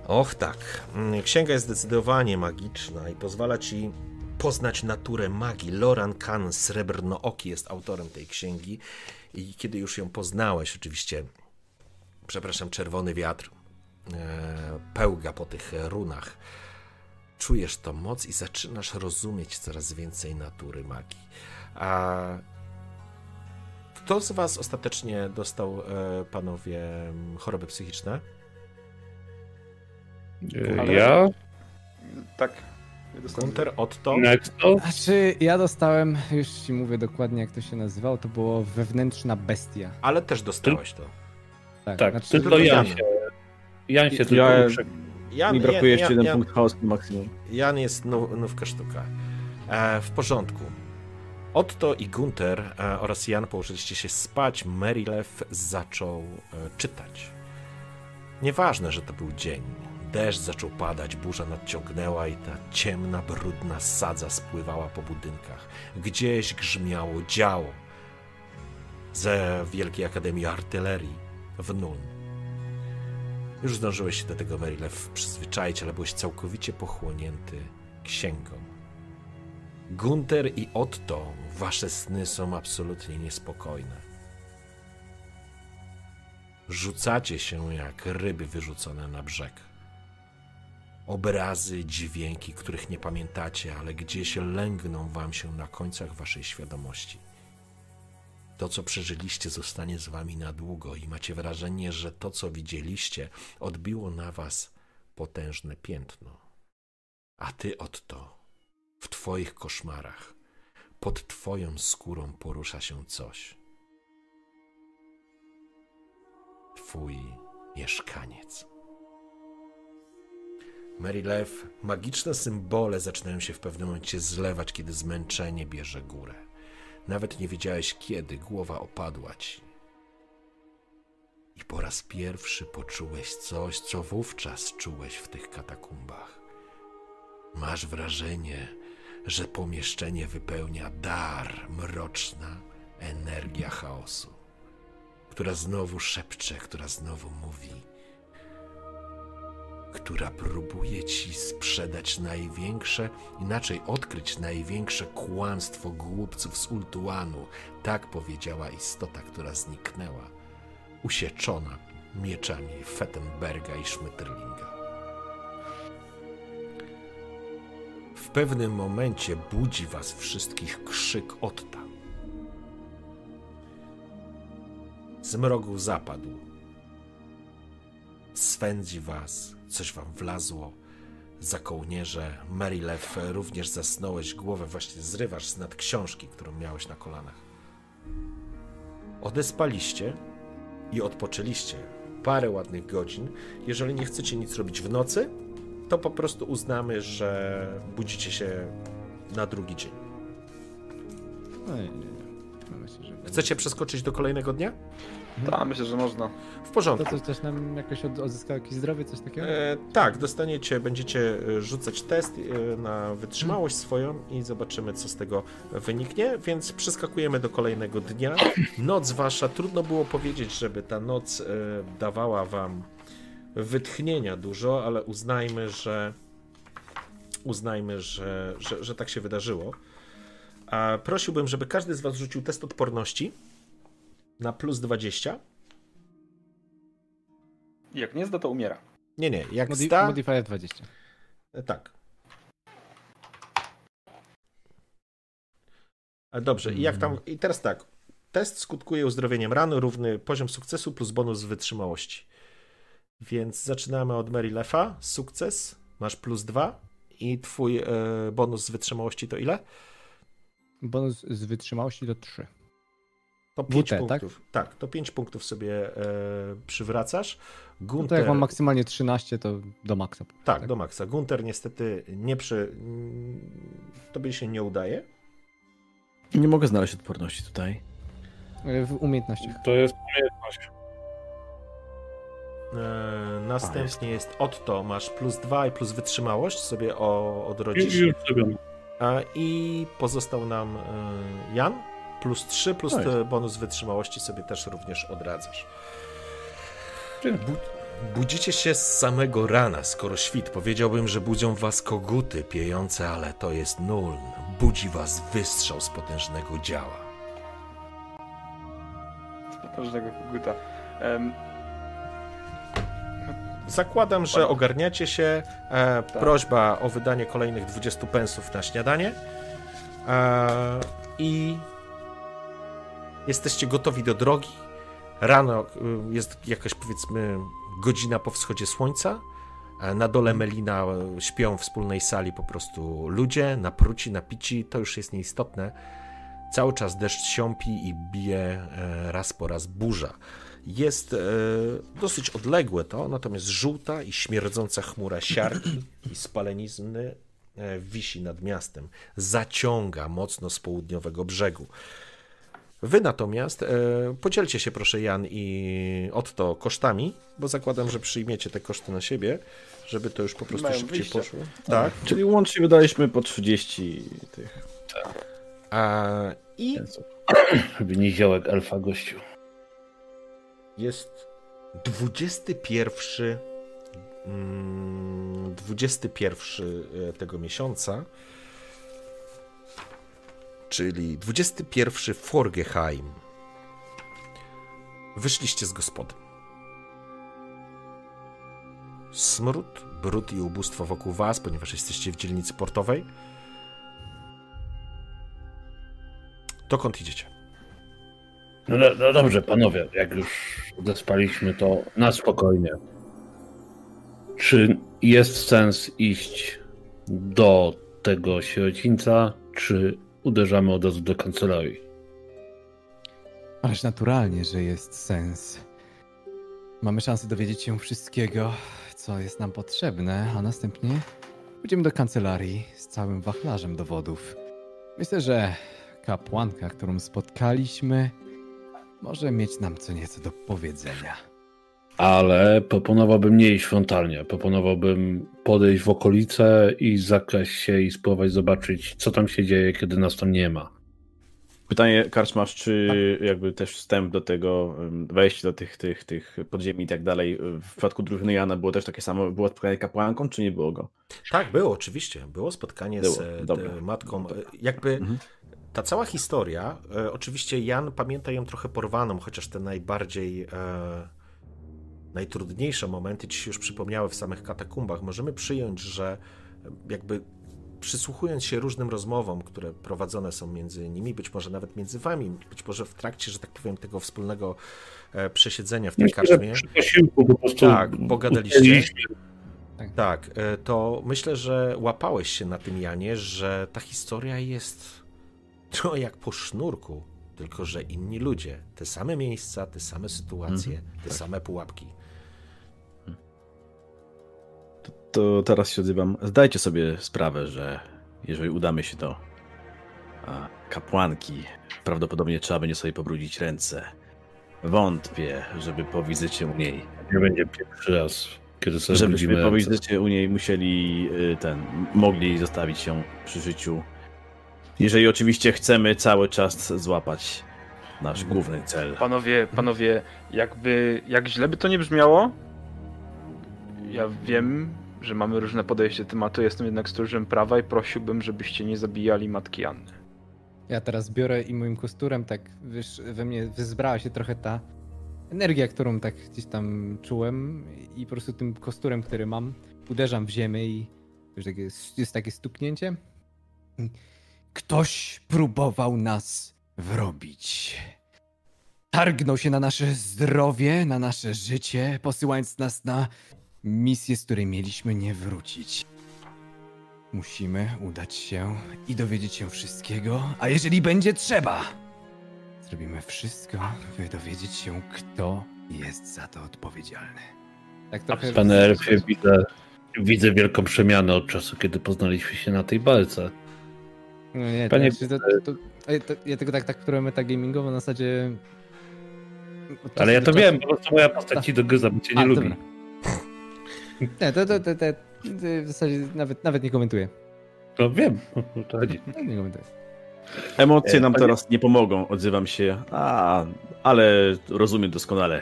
Och tak, mm, księga jest zdecydowanie magiczna i pozwala ci poznać naturę magii. Loran Kahn, Srebrnooki, jest autorem tej księgi i kiedy już ją poznałeś, oczywiście, przepraszam, czerwony wiatr e, pełga po tych runach. Czujesz tą moc i zaczynasz rozumieć coraz więcej natury magii. A kto z Was ostatecznie dostał, e, panowie, choroby psychiczne? E, Ale- Ja? Tak. Ja Gunter, Otto? Znaczy, ja dostałem, już ci mówię dokładnie jak to się nazywało, to było wewnętrzna bestia. Ale też dostałeś to. Tak, Tak, znaczy, tylko tylko Jan się... Jan się Ja- tylko uprze- Jan, Mi brakuje jeszcze jeden Jan, punkt chaosu maksimum. Jan jest now, nówka sztuka. E, w porządku. Otto i Gunter e, oraz Jan położyliście się spać. Marylew zaczął e, czytać. Nieważne, że to był dzień. Deszcz zaczął padać, burza nadciągnęła i ta ciemna, brudna sadza spływała po budynkach. Gdzieś grzmiało działo ze Wielkiej Akademii Artylerii w Nuln. Już zdążyłeś się do tego Marylew przyzwyczaić, ale byłeś całkowicie pochłonięty księgą. Gunter i Otto, wasze sny są absolutnie niespokojne. Rzucacie się jak ryby wyrzucone na brzeg. Obrazy, dźwięki, których nie pamiętacie, ale gdzieś lęgną wam się na końcach waszej świadomości. To, co przeżyliście, zostanie z wami na długo i macie wrażenie, że to, co widzieliście, odbiło na was potężne piętno. A ty, Otto, w twoich koszmarach, pod twoją skórą porusza się coś. Twój mieszkaniec. Marylew, magiczne symbole zaczynają się w pewnym momencie zlewać, kiedy zmęczenie bierze górę. Nawet nie wiedziałeś kiedy głowa opadła ci. I po raz pierwszy poczułeś coś, co wówczas czułeś w tych katakumbach. Masz wrażenie, że pomieszczenie wypełnia dar, mroczna energia chaosu, która znowu szepcze, która znowu mówi, która próbuje ci sprzedać największe, inaczej odkryć największe kłamstwo głupców z Ultuanu. Tak powiedziała istota, która zniknęła, usieczona mieczami Fettenberga i Schmetterlinga. W pewnym momencie budzi was wszystkich krzyk Otta. Z mrogu zapadł. Swędzi was, coś wam wlazło za kołnierze. Marylew, również zasnąłeś, głowę właśnie zrywasz z nad książki, którą miałeś na kolanach. Odespaliście i odpoczęliście parę ładnych godzin. Jeżeli nie chcecie nic robić w nocy, to po prostu uznamy, że budzicie się na drugi dzień. No nie, nie, nie. No myślę, że... Chcecie przeskoczyć do kolejnego dnia? Tak, myślę, że można. W To porządku. coś też nam jakoś od, odzyskało jakieś zdrowie, coś takiego? E, tak, dostaniecie, będziecie e, rzucać test e, na wytrzymałość swoją i zobaczymy, co z tego wyniknie. Więc przeskakujemy do kolejnego dnia. Noc wasza, trudno było powiedzieć, żeby ta noc e, dawała wam wytchnienia dużo, ale uznajmy, że uznajmy, że, że, że tak się wydarzyło. A prosiłbym, żeby każdy z Was rzucił test odporności na plus 20. Jak nie zda, to umiera. Nie, nie, jak Modi- zda, Modifier 20. tak. A Dobrze, i jak tam, i teraz tak. Test skutkuje uzdrowieniem ran, równy poziom sukcesu plus bonus z wytrzymałości. Więc zaczynamy od Mary Lefa. Sukces, masz plus 2 i twój e, bonus z wytrzymałości to ile? Bonus z wytrzymałości to 3. To 5 WT, tak? punktów. Tak? to 5 punktów sobie e, przywracasz. No to Gunter, jak mam maksymalnie 13, to do maksa. tak, do maksa. Gunter niestety nie przy... Tobie się nie udaje. Nie mogę znaleźć odporności tutaj. E, W umiejętnościach. To jest umiejętność. E, następnie jest Otto, masz plus 2 i plus wytrzymałość, sobie o, odrodzisz. A, I pozostał nam e, Jan, plus 3, plus No bonus wytrzymałości sobie też również odradzasz. Bu budzicie się z samego rana, skoro świt. Powiedziałbym, że budzą was koguty piejące, ale to jest nuln. Budzi was wystrzał z potężnego działa. Potężnego koguta. Em, Zakładam, że ogarniacie się. E, Prośba o wydanie kolejnych 20 pensów na śniadanie. E, I jesteście gotowi do drogi. Rano y, jest jakaś powiedzmy godzina po wschodzie słońca. Na dole Melina e, śpią w wspólnej sali po prostu ludzie, napruci, napici, to już jest nieistotne. Cały czas deszcz siąpi i bije e, raz po raz burza. Jest e, dosyć odległe to, natomiast żółta i śmierdząca chmura siarki i spalenizny e, wisi nad miastem. Zaciąga mocno z południowego brzegu. Wy natomiast e, podzielcie się proszę Jan i Otto kosztami, bo zakładam, że przyjmiecie te koszty na siebie, żeby to już po prostu Mają szybciej wyjście. poszło. Tak. Czyli łącznie wydaliśmy po 30 tych A, I. Żeby nie ziołek alfa gościu. jest 21 mm, 21 tego miesiąca, czyli 21 Forgeheim. Wyszliście z gospody. Smród, brud i ubóstwo wokół was, ponieważ jesteście w dzielnicy portowej. Dokąd idziecie? No, no dobrze, panowie, jak już zespaliśmy, to na spokojnie. Czy jest sens iść do tego sierocińca, czy uderzamy od razu do kancelarii? Ależ naturalnie, że jest sens. Mamy szansę dowiedzieć się wszystkiego, co jest nam potrzebne, a następnie pójdziemy do kancelarii z całym wachlarzem dowodów. Myślę, że kapłanka, którą spotkaliśmy, może mieć nam co nieco do powiedzenia. Ale proponowałbym nie iść frontalnie. Proponowałbym podejść w okolice i zakraść się i spróbować zobaczyć, co tam się dzieje, kiedy nas tam nie ma. Pytanie, Karczmasz, czy jakby też wstęp do tego, wejście do tych, tych, tych podziemi i tak dalej, w przypadku drużyny Jana było też takie samo, było spotkanie kapłanką, czy nie było go? Tak, było oczywiście. Było spotkanie z Było, e, dobra. t- matką. E, Jakby Mhm. ta cała historia, e, oczywiście Jan pamięta ją trochę porwaną, chociaż te najbardziej, e, najtrudniejsze momenty ci się już przypomniały w samych katakumbach. Możemy przyjąć, że e, jakby przysłuchując się różnym rozmowom, które prowadzone są między nimi, być może nawet między wami, być może w trakcie, że tak powiem, tego wspólnego e, przesiedzenia w tej Myślę, karczmie. przy posiłku po prostu Tak, pogadaliście. usiedliśmy. Tak, e, to myślę, że łapałeś się na tym, Janie, że ta historia jest to jak po sznurku, tylko że inni ludzie, te same miejsca, te same sytuacje, te same pułapki. To, teraz się odzywam. Zdajcie sobie sprawę, że jeżeli udamy się do kapłanki, prawdopodobnie trzeba będzie sobie pobrudzić ręce. Wątpię, żeby po wizycie u niej Nie będzie pierwszy raz, kiedy sobie Żebyśmy po wizycie u niej musieli y, ten, mogli zostawić ją przy życiu. Jeżeli oczywiście chcemy cały czas złapać nasz główny cel. Panowie, panowie, jakby, jak źle by to nie brzmiało, ja wiem, że mamy różne podejście do tematu. Jestem jednak stróżem prawa i prosiłbym, żebyście nie zabijali matki Anny. Ja teraz biorę i moim kosturem tak, wiesz, we mnie wyzbrała się trochę ta energia, którą tak gdzieś tam czułem i po prostu tym kosturem, który mam, uderzam w ziemię i wiesz, takie, jest takie stuknięcie. Ktoś próbował nas wrobić. Targnął się na nasze zdrowie, na nasze życie, posyłając nas na misję, z której mieliśmy nie wrócić. Musimy udać się i dowiedzieć się wszystkiego, a jeżeli będzie trzeba, zrobimy wszystko, by dowiedzieć się, kto jest za to odpowiedzialny. Tak trochę... Panie Elfie, widzę, widzę wielką przemianę od czasu, kiedy poznaliśmy się na tej balce. No nie, Panie- to, to, to, to, to, ja tego tak, tak które metagamingowo na zasadzie... Ale ja to czasu- wiem, po prostu moja postać ci do gryza, bo cię nie A, lubi. dobra. Nie, to, to, to, to, to w zasadzie nawet, nawet nie komentuję. To wiem, o to chodzi. Nie komentuję. Emocje E, nam teraz nie pomogą, odzywam się. A, ale rozumiem doskonale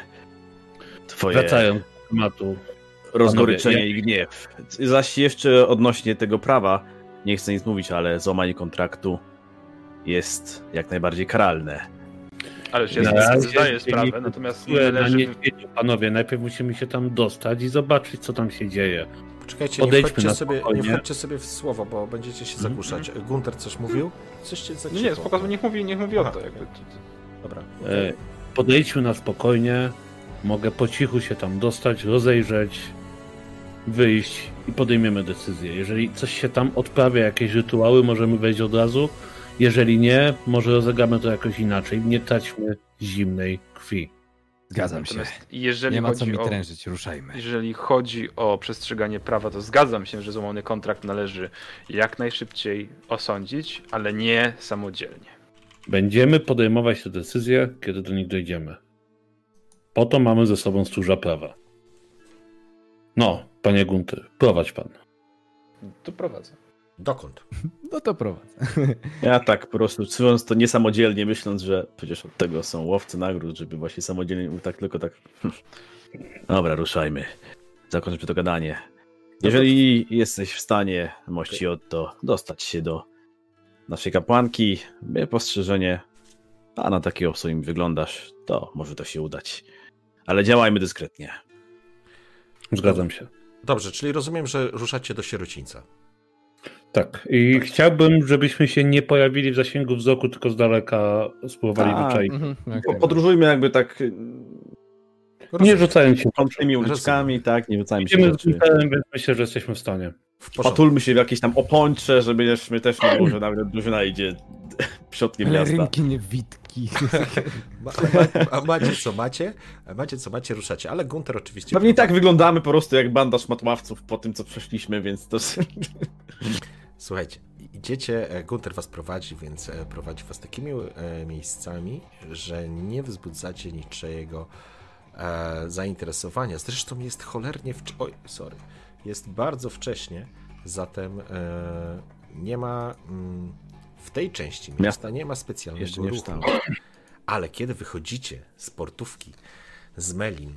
twoje Wracając do tematu. rozgoryczenie Panowie, i gniew. Zaś jeszcze odnośnie tego prawa, nie chcę nic mówić, ale złamanie kontraktu jest jak najbardziej karalne. Ja sobie razie zdaję się sprawę, nie natomiast nie na należy... niedźwiedziu, panowie, najpierw musimy się tam dostać i zobaczyć, co tam się dzieje. Poczekajcie, nie wchodźcie, sobie, nie spokojnie. wchodźcie sobie w słowo, bo będziecie się Mhm. zagłuszać. Gunter coś mówił? Coś cię za Nie, nie, cicho. spoko, niech mówi, niech mówi o Aha, to. Jakby. Dobra. E, Podejdźmy na spokojnie, mogę po cichu się tam dostać, rozejrzeć, wyjść i podejmiemy decyzję. Jeżeli coś się tam odprawia, jakieś rytuały, możemy wejść od razu. Jeżeli nie, może rozegramy to jakoś inaczej. Nie traćmy zimnej krwi. Zgadzam się. Jeżeli Nie ma co mi o... trężyć, ruszajmy. Jeżeli chodzi o przestrzeganie prawa, to zgadzam się, że złamany kontrakt należy jak najszybciej osądzić, ale nie samodzielnie. Będziemy podejmować te decyzje, kiedy do nich dojdziemy. Po to mamy ze sobą stróża prawa. No, panie Gunty, prowadź pan. To prowadzę. Dokąd? No to prowadzę. Ja tak po prostu czując to niesamodzielnie, myśląc, że przecież od tego są łowcy nagród, żeby właśnie samodzielnie, tak tylko tak. Dobra, ruszajmy. Zakończmy to gadanie. Jeżeli jesteś w stanie, mości Otto, dostać się do naszej kapłanki, mnie postrzeżenie, a na takiego w swoim wyglądasz, to może to się udać. Ale działajmy dyskretnie. Zgadzam się. Dobrze, czyli rozumiem, że ruszacie do sierocińca. Tak. I chciałbym, żebyśmy się nie pojawili w zasięgu wzroku, tylko z daleka spróbowali Tak. wyczaić. Mhm. Po- Podróżujmy jakby tak Nie rzucając się. kątnymi uliczkami, tak, nie rzucajmy się Idziemy z więc myślę, że jesteśmy w stanie. W. Patulmy się w jakieś tam opończe, żeby też, my też nie było, że nawet drużyna idzie przodkiem miasta. Pelerynki, niewidki. Ma, ma, a macie co macie, a macie co macie, ruszacie. Ale Gunter oczywiście... Pewnie tak wyglądamy po prostu jak banda szmatławców po tym, co przeszliśmy, więc to... Słuchajcie, idziecie, e, Gunter was prowadzi, więc e, prowadzi was takimi e, miejscami, że nie wzbudzacie niczego zainteresowania. Zresztą jest cholernie wcz... Oj, sorry. Jest bardzo wcześnie, zatem nie ma mm, w tej części miasta nie ma specjalnego Jeszcze nie ruchu. Ale kiedy wychodzicie z portówki, z Melin,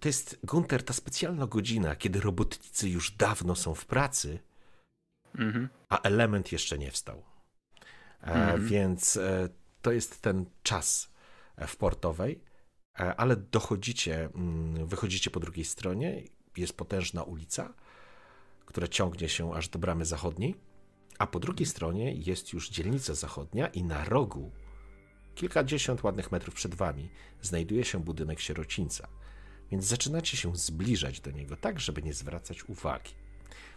to jest, Gunter, ta specjalna godzina, kiedy robotnicy już dawno są w pracy, Mhm. a element jeszcze nie wstał. E, Mhm. Więc e, to jest ten czas e, w portowej, ale dochodzicie, mm, wychodzicie po drugiej stronie, jest potężna ulica, która ciągnie się aż do bramy zachodniej, a po drugiej stronie jest już dzielnica zachodnia i na rogu, kilkadziesiąt ładnych metrów przed wami, znajduje się budynek sierocińca. Więc zaczynacie się zbliżać do niego, tak żeby nie zwracać uwagi.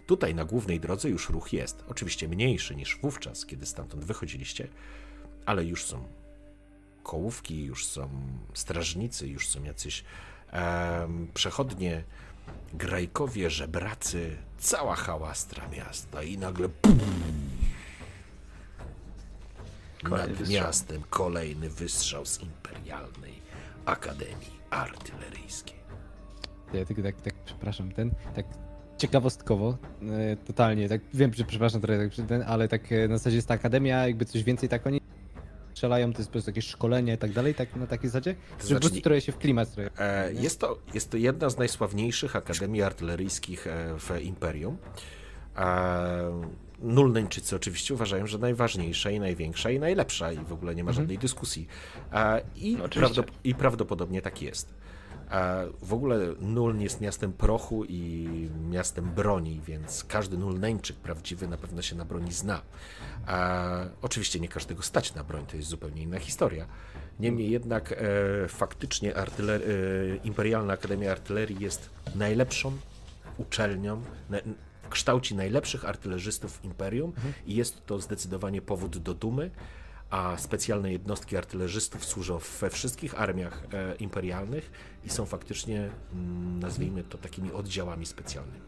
Tutaj na głównej drodze już ruch jest. Oczywiście mniejszy niż wówczas, kiedy stamtąd wychodziliście, ale już są kołówki, już są strażnicy, już są jacyś przechodnie, grajkowie, żebracy, cała hałastra miasta i nagle pum, Kolejny nad wystrzał. miastem kolejny wystrzał z Imperialnej Akademii Artyleryjskiej. Ja tylko tak, tak, przepraszam, ten, tak ciekawostkowo, e, totalnie, tak wiem, że przepraszam trochę, tak, ten, ale tak e, na zasadzie jest ta akademia, jakby coś więcej tak oni strzelają, to jest po prostu jakieś szkolenie i tak dalej, tak na takiej zasadzie? Że znaczy po prostu nie- trochę się w klimat stroje. E, Jest to, jest to jedna z najsławniejszych akademii artyleryjskich e, w Imperium. E, Nulneńczycy oczywiście uważają, że najważniejsza i największa i najlepsza i w ogóle nie ma żadnej dyskusji. E, I, No, I prawdopodobnie tak jest. E, W ogóle Nuln jest miastem prochu i miastem broni, więc każdy Nulneńczyk prawdziwy na pewno się na broni zna. E, Oczywiście nie każdego stać na broń, to jest zupełnie inna historia. Niemniej jednak e, faktycznie artyler- e, Imperialna Akademia Artylerii jest najlepszą uczelnią, na, kształci najlepszych artylerzystów w Imperium i jest to zdecydowanie powód do dumy, a specjalne jednostki artylerzystów służą we wszystkich armiach e, imperialnych i są faktycznie, mm, nazwijmy to, takimi oddziałami specjalnymi.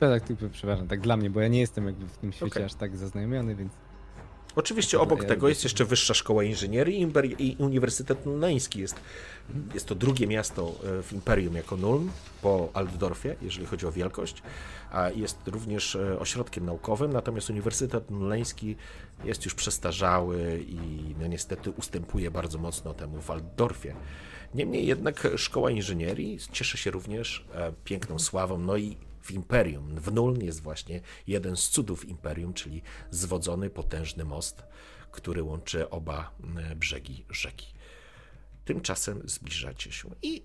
To tak, tylko, przepraszam, tak dla mnie, bo ja nie jestem jakby w tym świecie Okej. aż tak zaznajomiony, więc Oczywiście obok tego jest jeszcze Wyższa Szkoła Inżynierii i Uniwersytet Nulneński. Jest, jest to drugie miasto e, w Imperium jako Nuln po Altdorfie, jeżeli chodzi o wielkość. A jest również e, ośrodkiem naukowym, natomiast Uniwersytet Nulneński jest już przestarzały i no niestety ustępuje bardzo mocno temu w Altdorfie. Niemniej jednak Szkoła Inżynierii cieszy się również e, piękną sławą, no i w Imperium. W Nuln jest właśnie jeden z cudów Imperium, czyli zwodzony, potężny most, który łączy oba e, brzegi rzeki. Tymczasem zbliżacie się i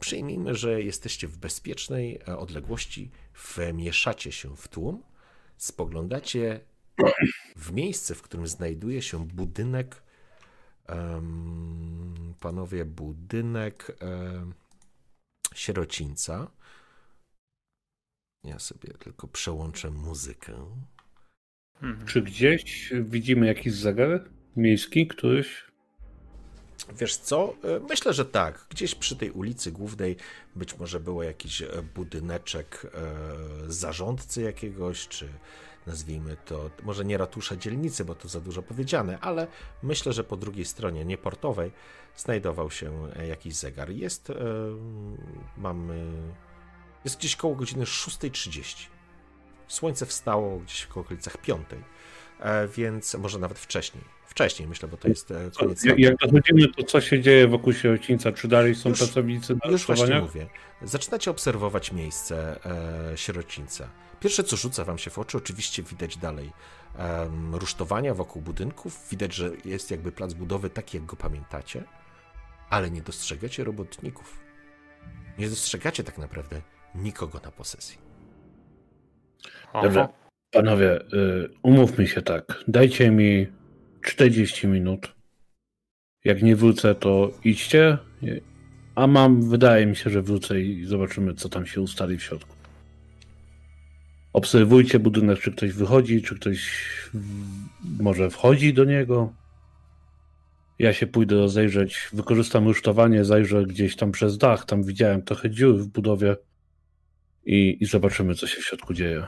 przyjmijmy, że jesteście w bezpiecznej e, odległości, wmieszacie się w tłum, spoglądacie w miejsce, w którym znajduje się budynek, panowie, budynek em, sierocińca. Ja sobie tylko przełączę muzykę. Mhm. Czy gdzieś widzimy jakiś zegar miejski, któryś? Wiesz co? E, Myślę, że tak. Gdzieś przy tej ulicy głównej być może było jakiś e, budyneczek e, zarządcy jakiegoś, czy nazwijmy to, może nie ratusza dzielnicy, bo to za dużo powiedziane, ale myślę, że po drugiej stronie, nie portowej, znajdował się jakiś zegar. Jest, mamy, jest gdzieś koło godziny 6.30. Słońce wstało gdzieś w okolicach 5, e, więc może nawet wcześniej. Wcześniej myślę, bo to jest e, koniec Jak, jak dochodzimy, to co się dzieje wokół sierocińca? Czy dalej są Już- pracownicy na Już właśnie mówię. Zaczynacie obserwować miejsce e, sierocińca. Pierwsze, co rzuca wam się w oczy, oczywiście widać dalej rusztowania wokół budynków. Widać, że jest jakby plac budowy taki, jak go pamiętacie, ale nie dostrzegacie robotników. Nie dostrzegacie tak naprawdę nikogo na posesji. Dobrze. Panowie, y, umówmy się tak. Dajcie mi 40 minut. Jak nie wrócę, to idźcie. A mam, wydaje mi się, że wrócę i zobaczymy, co tam się ustali w środku. Obserwujcie budynek, czy ktoś wychodzi, czy ktoś może wchodzi do niego. Ja się pójdę rozejrzeć, wykorzystam rusztowanie, zajrzę gdzieś tam przez dach. Tam widziałem trochę dziur w budowie i, i zobaczymy, co się w środku dzieje.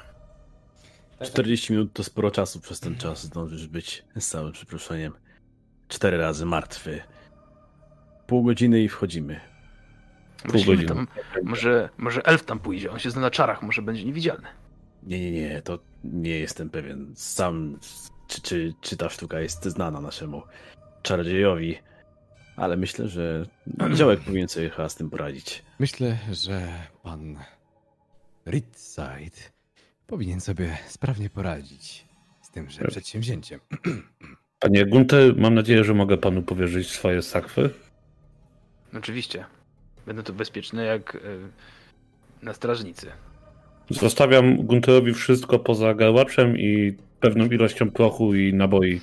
40 minut to sporo czasu. Przez ten czas zdążysz być z całym przeproszeniem cztery razy martwy. Pół godziny i wchodzimy. Pół godziny. Tam, może, może elf tam pójdzie, on się zna na czarach, może będzie niewidzialny. Nie, nie, nie, to nie jestem pewien. Sam, czy, czy, czy ta sztuka jest znana naszemu czarodziejowi, ale myślę, że Aniołek powinien sobie chyba z tym poradzić. myślę, że pan Ridside powinien sobie sprawnie poradzić z tymże Tak. przedsięwzięciem. Panie Gunter, mam nadzieję, że mogę panu powierzyć swoje sakwy. Oczywiście. Będę tu bezpieczny jak y, na strażnicy. Zostawiam Gunterowi wszystko poza garłaczem i pewną ilością prochu i naboi.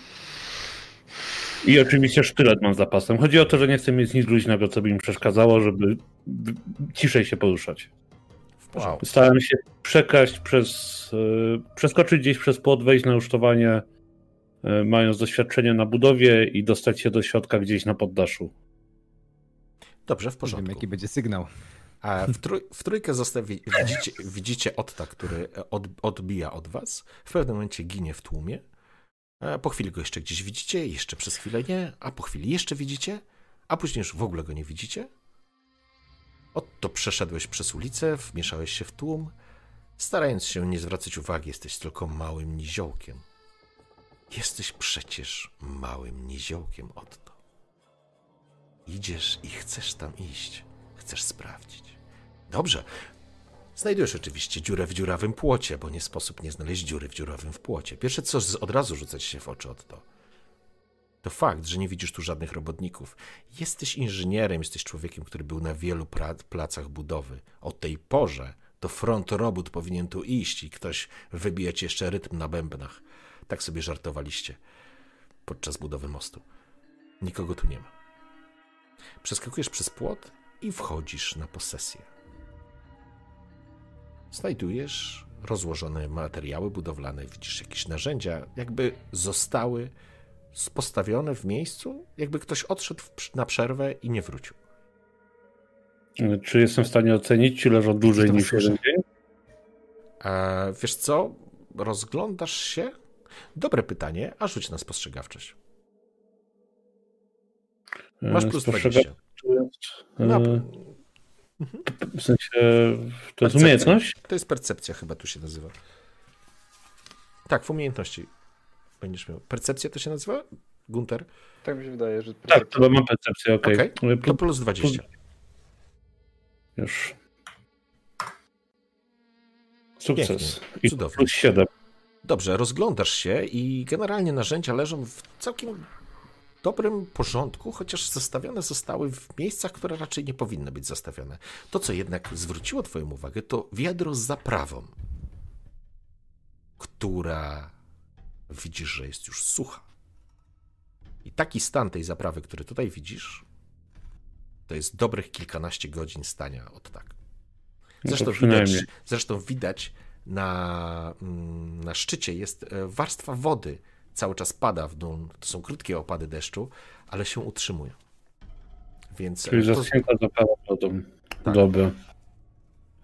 I oczywiście sztylet mam zapasem. Chodzi o to, że nie chcę mieć nic luźnego, co by mi przeszkadzało, żeby ciszej się poruszać. Wow. Starałem się przekraść przez, e, przeskoczyć gdzieś przez płot, wejść na rusztowanie, e, mając doświadczenie na budowie i dostać się do środka gdzieś na poddaszu. Dobrze, w Nie wiem, porządku. jaki będzie sygnał. A w, trój, w trójkę zostawi, widzicie, widzicie Otta, który od, odbija od was. W pewnym momencie ginie w tłumie. A po chwili go jeszcze gdzieś widzicie, jeszcze przez chwilę nie, a po chwili jeszcze widzicie, a później już w ogóle go nie widzicie. Otto przeszedłeś przez ulicę, wmieszałeś się w tłum. Starając się nie zwracać uwagi, jesteś tylko małym niziołkiem. Jesteś przecież małym niziołkiem, Otto. Idziesz i chcesz tam iść. Chcesz sprawdzić. Dobrze. Znajdujesz oczywiście dziurę w dziurawym płocie, bo nie sposób nie znaleźć dziury w dziurawym w płocie. Pierwsze, co od razu rzuca ci się w oczy, Otto, to fakt, że nie widzisz tu żadnych robotników. Jesteś inżynierem, jesteś człowiekiem, który był na wielu placach budowy. O tej porze to front robót powinien tu iść i ktoś wybije ci jeszcze rytm na bębnach. Tak sobie żartowaliście podczas budowy mostu. Nikogo tu nie ma. Przeskakujesz przez płot i wchodzisz na posesję. Znajdujesz rozłożone materiały budowlane, widzisz jakieś narzędzia, jakby zostały postawione w miejscu, jakby ktoś odszedł na przerwę i nie wrócił. Czy jestem w stanie ocenić, czy leżą dłużej niż jeden dzień? E, wiesz co? Rozglądasz się? Dobre pytanie, a rzuć na spostrzegawczość. Masz plus Spostrzegam- 20. No, E, W sensie, to jest umiejętność? To jest percepcja chyba tu się nazywa. Tak, w umiejętności będziesz miał. Percepcja to się nazywa? Gunter? Tak mi się wydaje, że... Tak, to mam percepcję, okej. Okej, Okay. To plus 20. Już. Sukces. Pięknie, cudownie. plus 7. Dobrze, rozglądasz się i generalnie narzędzia leżą w całkiem dobrym porządku, chociaż zostawione zostały w miejscach, które raczej nie powinny być zostawione. To, co jednak zwróciło Twoją uwagę, to wiadro z zaprawą, która widzisz, że jest już sucha. I taki stan tej zaprawy, który tutaj widzisz, to jest dobrych kilkanaście godzin stania od tak. No Zresztą widać, przynajmniej. zresztą widać na, mm, na szczycie jest e, warstwa wody. Cały czas pada w dół. To są krótkie opady deszczu, ale się utrzymują. Więc Czyli e, to, zaschnięta zaprawa wodą. Tak. Dobra.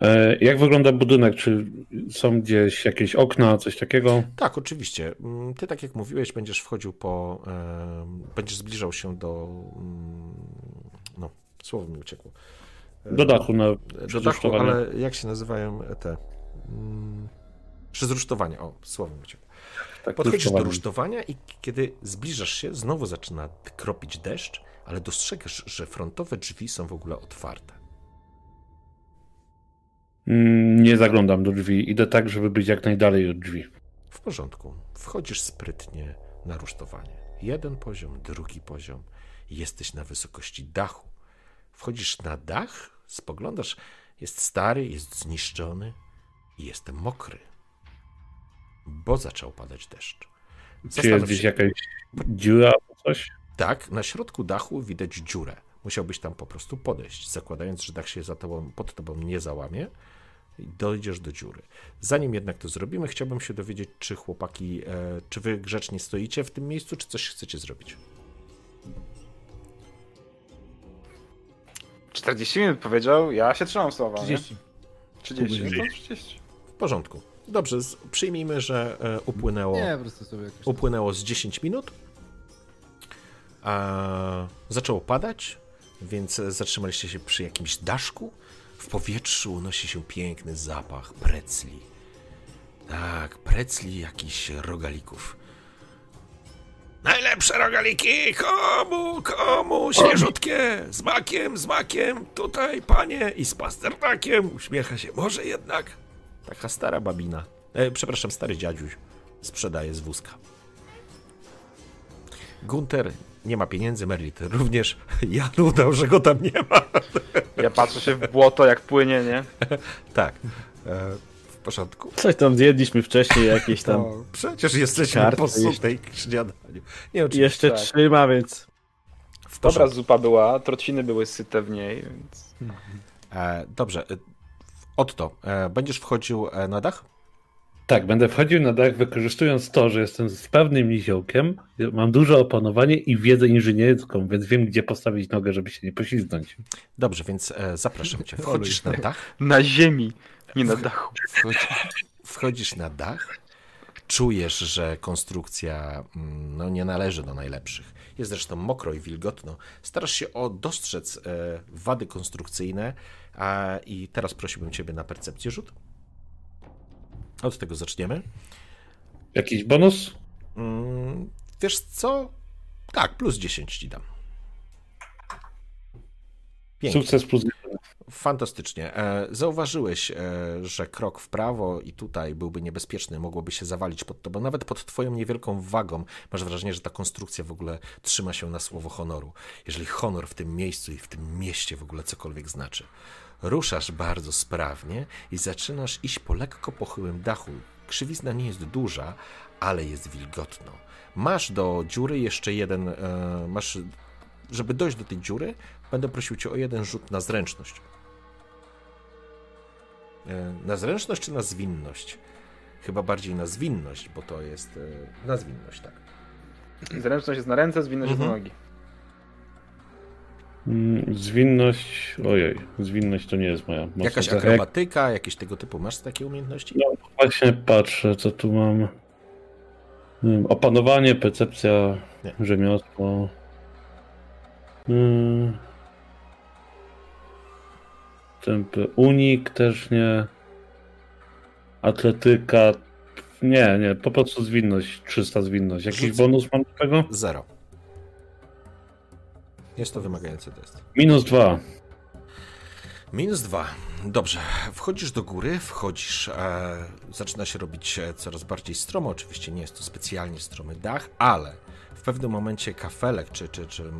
E, jak wygląda budynek? Czy są gdzieś jakieś okna, coś takiego? tak, oczywiście. Mm, Ty, tak jak mówiłeś, będziesz wchodził po. Będziesz zbliżał się do. Mm, no, słowo mi uciekło. E, Do dachu na Do dachu, ale jak się nazywają te. Mm, przyzrusztowania. O, słowo mi uciekło. Tak, Podchodzisz do rusztowania i kiedy zbliżasz się, znowu zaczyna kropić deszcz, ale dostrzegasz, że frontowe drzwi są w ogóle otwarte. Mm, Nie zaglądam do drzwi. Idę tak, żeby być jak najdalej od drzwi. W porządku. Wchodzisz sprytnie na rusztowanie. Jeden poziom, drugi poziom. Jesteś na wysokości dachu. Wchodzisz na dach, spoglądasz. Jest stary, jest zniszczony i jest mokry. Bo zaczął padać deszcz. Czy jest gdzieś się- jakaś dziura albo coś? Tak, na środku dachu widać dziurę. Musiałbyś tam po prostu podejść, zakładając, że dach się za tobą, pod tobą nie załamie dojdziesz do dziury. Zanim jednak to zrobimy, chciałbym się dowiedzieć, czy chłopaki, e, czy wy grzecznie stoicie w tym miejscu, czy coś chcecie zrobić. 40 minut powiedział, ja się trzymam słowa, 30. nie? 30, no to Pół 30. W porządku. Dobrze, z- przyjmijmy, że e, upłynęło, Nie, po prostu sobie jakoś... upłynęło z 10 minut. A, zaczęło padać, więc zatrzymaliście się przy jakimś daszku. W powietrzu unosi się piękny zapach precli. Tak, precli jakichś rogalików. Najlepsze rogaliki! Komu, komu? Świeżutkie! Z makiem, z makiem! Tutaj, panie! I z pasternakiem! Uśmiecha się. Może jednak? Taka stara babina. E, przepraszam, stary dziadziuś. Sprzedaje z wózka. Gunter nie ma pieniędzy, Merlit również. Jan udał, że go tam nie ma. Ja patrzę się w błoto, jak płynie, nie? Tak. E, w porządku. Coś tam zjedliśmy wcześniej, jakieś tam. No, przecież jesteśmy Karty po sutej śniadaniu. Nie, oczywiście. Jeszcze tak. trzyma, więc. W Dobra zupa była, trociny były syte w niej, więc... E, dobrze. E, Otto, będziesz wchodził na dach? Tak, będę wchodził na dach, wykorzystując to, że jestem sprawnym niziołkiem, mam duże opanowanie i wiedzę inżynierską, więc wiem, gdzie postawić nogę, żeby się nie poślizgnąć. Dobrze, więc e, zapraszam cię. Wchodzisz na dach. Na ziemi, nie na dachu. Wchodzi, wchodzisz na dach. Czujesz, że konstrukcja mm, no, nie należy do najlepszych. Jest zresztą mokro i wilgotno. Starasz się o dostrzec e, wady konstrukcyjne a, i teraz prosiłbym ciebie na percepcję rzut. Od tego zaczniemy. Jakiś bonus? Mm, wiesz co? Tak, plus 10 ci dam. Pięknie. Sukces plus. Fantastycznie. E, Zauważyłeś, e, że krok w prawo i tutaj byłby niebezpieczny, mogłoby się zawalić pod tobą, nawet pod twoją niewielką wagą. Masz wrażenie, że ta konstrukcja w ogóle trzyma się na słowo honoru. Jeżeli honor w tym miejscu i w tym mieście w ogóle cokolwiek znaczy. Ruszasz bardzo sprawnie i zaczynasz iść po lekko pochyłym dachu. Krzywizna nie jest duża, ale jest wilgotno. Masz do dziury jeszcze jeden, e, masz, żeby dojść do tej dziury, będę prosił cię o jeden rzut na zręczność. E, Na zręczność czy na zwinność? Chyba bardziej na zwinność, bo to jest e, na zwinność, tak. Zręczność jest na ręce, zwinność jest na Mhm. nogi. Mm, Zwinność. Ojej, zwinność to nie jest moja. Jakaś akrobatyka, jakieś tego typu. Masz takie umiejętności? No właśnie patrzę, co tu mam. Mm, Opanowanie, percepcja, Nie. rzemiosło. Mm. Tempy. Unik też nie. Atletyka. Nie, nie, po prostu zwinność, 300 zwinność. Jakiś bonus mam do tego? Zero. Jest to wymagający test. Minus 2. Minus dwa. Dobrze, wchodzisz do góry, wchodzisz, e, zaczyna się robić e, coraz bardziej stromo. Oczywiście nie jest to specjalnie stromy dach, ale w pewnym momencie kafelek czy, czy, czy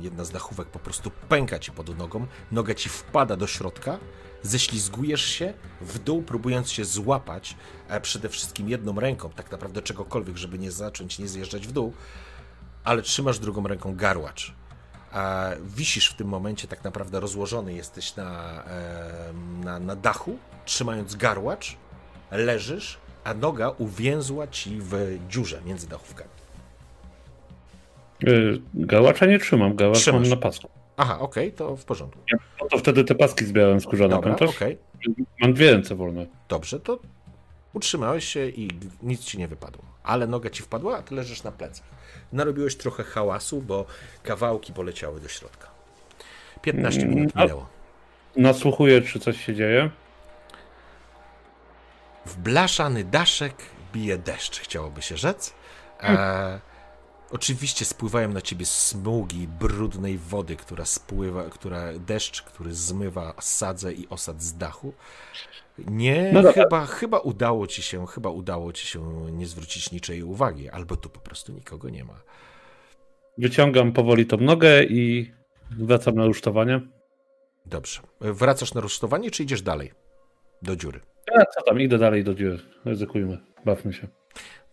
jedna z dachówek po prostu pęka ci pod nogą, noga ci wpada do środka, ześlizgujesz się w dół, próbując się złapać e, przede wszystkim jedną ręką, tak naprawdę czegokolwiek, żeby nie zacząć, nie zjeżdżać w dół, ale trzymasz drugą ręką garłacz. A wisisz w tym momencie tak naprawdę rozłożony jesteś na, e, na, na dachu, trzymając garłacz, leżysz, a noga uwięzła ci w dziurze między dachówkami. Y, Gałacza nie trzymam, gałacz Trzymasz. mam na pasku. Aha, okej, to w porządku. No to wtedy te paski zbierałem skórzane, Dobra, pamiętasz? okej, Mam dwie ręce wolne. dobrze, to utrzymałeś się i nic ci nie wypadło. Ale noga ci wpadła, a ty leżysz na plecach. Narobiłeś trochę hałasu, bo kawałki poleciały do środka. 15 Mm, minut minęło. Nasłuchuję, czy coś się dzieje. W blaszany daszek bije deszcz, chciałoby się rzec. E, oczywiście spływają na ciebie smugi brudnej wody, która spływa, która deszcz, który zmywa sadzę i osad z dachu. Nie, No chyba, chyba udało ci się, chyba udało ci się nie zwrócić niczej uwagi, albo tu po prostu nikogo nie ma. Wyciągam powoli tą nogę i wracam na rusztowanie. Dobrze. Wracasz na rusztowanie, czy idziesz dalej? Do dziury. A co tam, idę dalej do dziury. Ryzykujmy, bawmy się.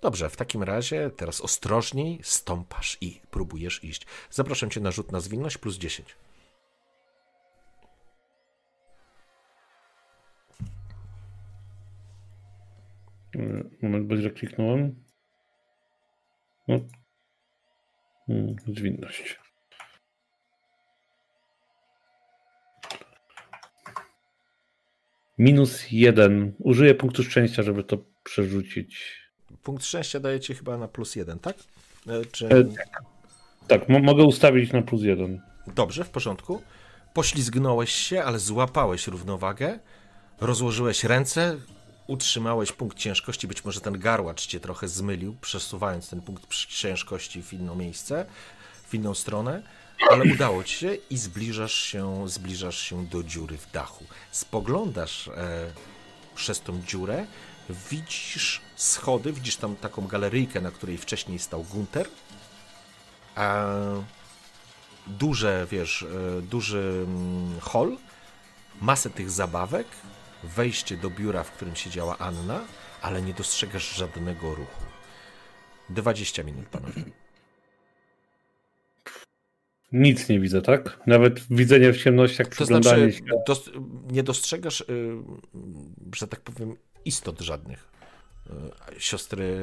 Dobrze, w takim razie teraz ostrożniej stąpasz i próbujesz iść. Zapraszam cię na rzut na zwinność plus 10. Moment, bo źle kliknąłem. No. Mm, Zwinność. Minus jeden. Użyję punktu szczęścia, żeby to przerzucić. Punkt szczęścia daje ci chyba na plus 1, tak? E, Czy... E, Tak, mo- mogę ustawić na plus jeden. Dobrze, w porządku. Poślizgnąłeś się, ale złapałeś równowagę, rozłożyłeś ręce, utrzymałeś punkt ciężkości. Być może ten garłacz cię trochę zmylił, przesuwając ten punkt ciężkości w inne miejsce, w inną stronę, ale udało ci się i zbliżasz się, zbliżasz się do dziury w dachu. Spoglądasz e, przez tą dziurę, widzisz schody, widzisz tam taką galeryjkę, na której wcześniej stał Gunter. A duże, wiesz, e, duży mm, hol, masę tych zabawek, wejście do biura, w którym siedziała Anna, ale nie dostrzegasz żadnego ruchu. 20 minut, panowie. Nic nie widzę, tak? Nawet widzenie w ciemnościach, To przyglądanie znaczy, się. dos- nie dostrzegasz, y, że tak powiem, istot żadnych. Y, Siostry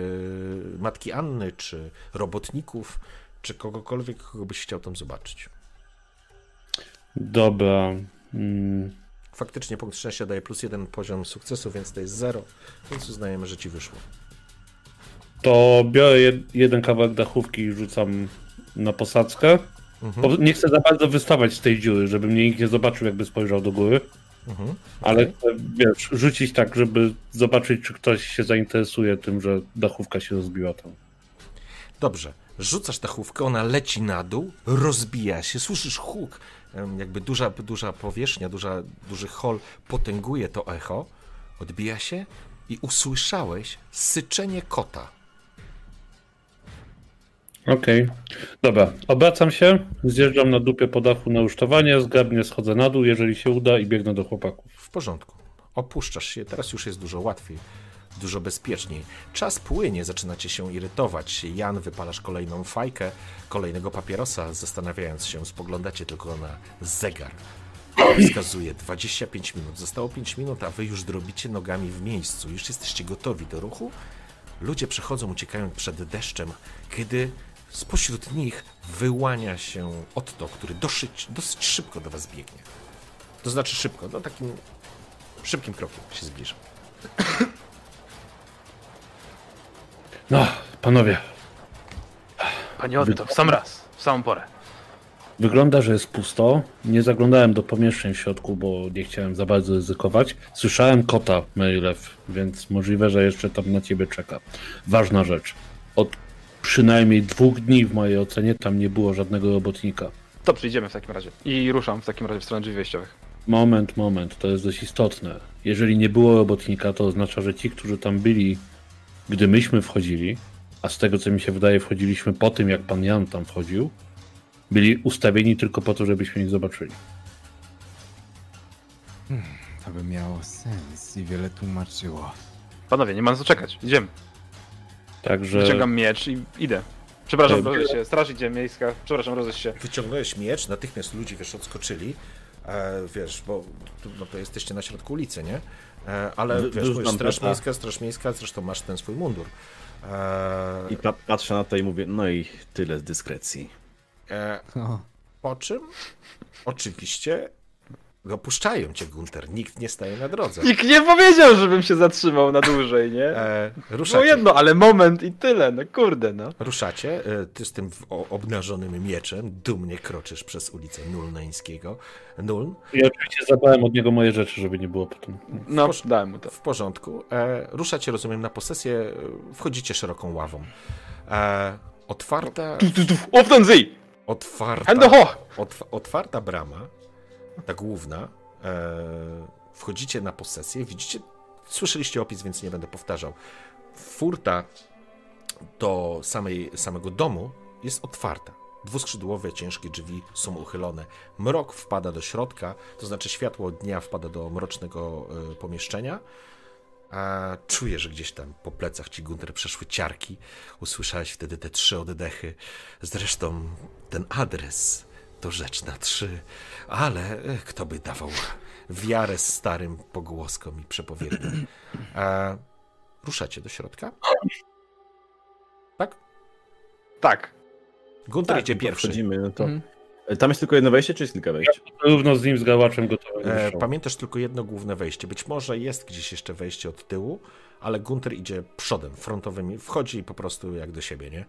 matki Anny, czy robotników, czy kogokolwiek, kogo byś chciał tam zobaczyć. Dobra. Mm. Faktycznie punkt szczęścia daje plus jeden poziom sukcesu, więc to jest zero, więc uznajemy, że ci wyszło. To biorę jed- jeden kawałek dachówki i rzucam na posadzkę. Mhm, nie chcę za bardzo wystawać z tej dziury, żeby mnie nikt nie zobaczył, jakby spojrzał do góry. mhm, Ale chcę, wiesz, rzucić tak, żeby zobaczyć, czy ktoś się zainteresuje tym, że dachówka się rozbiła tam. Dobrze. Rzucasz dachówkę, ona leci na dół, rozbija się, słyszysz huk. Jakby duża, duża powierzchnia, duża, duży hol potęguje to echo. Odbija się i usłyszałeś syczenie kota. Okej. Dobra, obracam się, zjeżdżam na dupie po dachu na usztowanie, zgrabnie schodzę na dół, jeżeli się uda i biegnę do chłopaków. W porządku. Opuszczasz się, teraz już jest dużo łatwiej, dużo bezpieczniej. Czas płynie, zaczynacie się irytować. Jan, wypalasz kolejną fajkę, kolejnego papierosa, zastanawiając się, spoglądacie tylko na zegar. Wskazuje 25 minut. Zostało 5 minut, a wy już drobicie nogami w miejscu. Już jesteście gotowi do ruchu. Ludzie przechodzą, uciekają przed deszczem, kiedy spośród nich wyłania się Otto, który dosyć, dosyć szybko do was biegnie. To znaczy szybko, no takim szybkim krokiem się zbliża. No, panowie, Panie Otto, w sam raz, w samą porę. wygląda, że jest pusto. Nie zaglądałem do pomieszczeń w środku, bo nie chciałem za bardzo ryzykować. Słyszałem kota, Marylew, więc możliwe, że jeszcze tam na ciebie czeka. Ważna rzecz. Od przynajmniej dwóch dni w mojej ocenie tam nie było żadnego robotnika. To przyjdziemy w takim razie. I ruszam w takim razie w stronę drzwi wejściowych. Moment, moment, to jest dość istotne. Jeżeli nie było robotnika, to oznacza, że ci, którzy tam byli, gdy myśmy wchodzili, a z tego co mi się wydaje, wchodziliśmy po tym, jak pan Jan tam wchodził, byli ustawieni tylko po to, żebyśmy ich zobaczyli. To by miało sens i wiele tłumaczyło. Panowie, nie ma na co czekać. Idziemy. Także Wyciągam miecz i idę. Przepraszam, E, rozejść się. Straż idzie miejska. Przepraszam, rozejść się. Wyciągnąłeś miecz, natychmiast ludzie, wiesz, odskoczyli, e, wiesz, bo no, to jesteście na środku ulicy, nie? E, ale, Wy- wiesz, bo straż miejska, straż miejska, zresztą masz ten swój mundur. E, I pa patrzę na to i mówię, no i tyle z dyskrecji. e, O, po czym oczywiście opuszczają cię, Gunter, nikt nie staje na drodze. Nikt nie powiedział, żebym się zatrzymał na dłużej, nie? E, No ruszacie. jedno, ale moment i tyle, no kurde, no. Ruszacie, e, ty z tym obnażonym mieczem dumnie kroczysz przez ulicę Nulneńskiego. Nuln, ja oczywiście zabrałem od niego moje rzeczy, żeby nie było potem. No, Posz- dałem mu to. w porządku. E, ruszacie, rozumiem, na posesję, e, wchodzicie szeroką ławą. E, otwarta, Tu, tu, tu, otwarta, otw- otwarta brama, ta główna. E, wchodzicie na posesję, widzicie, słyszeliście opis, więc nie będę powtarzał. Furta do samej, samego domu jest otwarta. Dwuskrzydłowe, ciężkie drzwi są uchylone. Mrok wpada do środka, to znaczy światło dnia wpada do mrocznego e, pomieszczenia. A czuję, że gdzieś tam po plecach ci Gunter przeszły ciarki. Usłyszałeś wtedy te trzy oddechy. Zresztą ten adres to rzecz na trzy. Ale e, kto by dawał wiarę starym pogłoskom i przepowiedniom. A ruszacie do środka? Tak? Tak. Gunter idzie no to pierwszy. Wchodzimy, no to... Mhm. Tam jest tylko jedno wejście, czy jest kilka wejść? Równo z nim, z gałaczem gotowy. E, pamiętasz tylko jedno główne wejście. Być może jest gdzieś jeszcze wejście od tyłu, ale Gunter idzie przodem, frontowymi. Wchodzi po prostu jak do siebie, nie?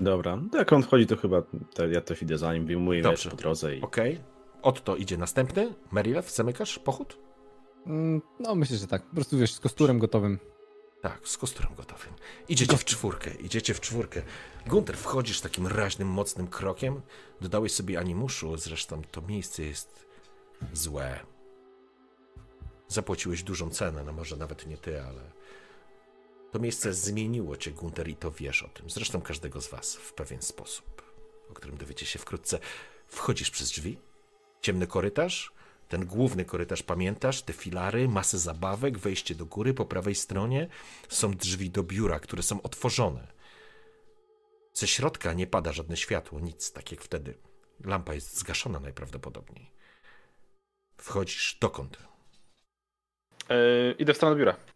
Dobra, jak on wchodzi, to chyba to ja też idę za nim, wyjmuję Dobrze. po drodze i... Okej. Otto idzie następny. Merilew, zamykasz pochód? Mm, No myślę, że tak. Po prostu wiesz, z kosturem gotowym. Tak, z kosturem gotowym. Idziecie w czwórkę, idziecie w czwórkę. Gunter, wchodzisz takim raźnym, mocnym krokiem. Dodałeś sobie animuszu, zresztą to miejsce jest złe. Zapłaciłeś dużą cenę, no może nawet nie ty, ale to miejsce zmieniło cię, Gunter, i to wiesz o tym. Zresztą każdego z was w pewien sposób, o którym dowiecie się wkrótce. Wchodzisz przez drzwi, ciemny korytarz, ten główny korytarz pamiętasz, te filary, masę zabawek, wejście do góry po prawej stronie, są drzwi do biura, które są otworzone. Ze środka nie pada żadne światło, nic, tak jak wtedy. Lampa jest zgaszona najprawdopodobniej. Wchodzisz dokąd? E, idę w stronę biura.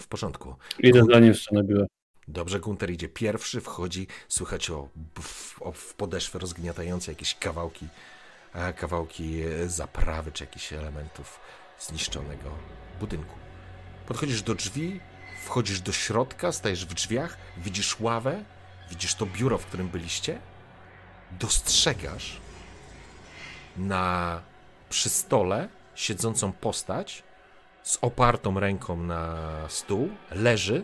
W porządku. Idę za nim w stronę biura. Dobrze, Gunter idzie pierwszy, wchodzi, słychać o, w, o w podeszwę rozgniatające jakieś kawałki, e, kawałki zaprawy czy jakichś elementów zniszczonego budynku. Podchodzisz do drzwi, wchodzisz do środka, stajesz w drzwiach, widzisz ławę, widzisz to biuro, w którym byliście, dostrzegasz na przy stole siedzącą postać z opartą ręką na stół, leży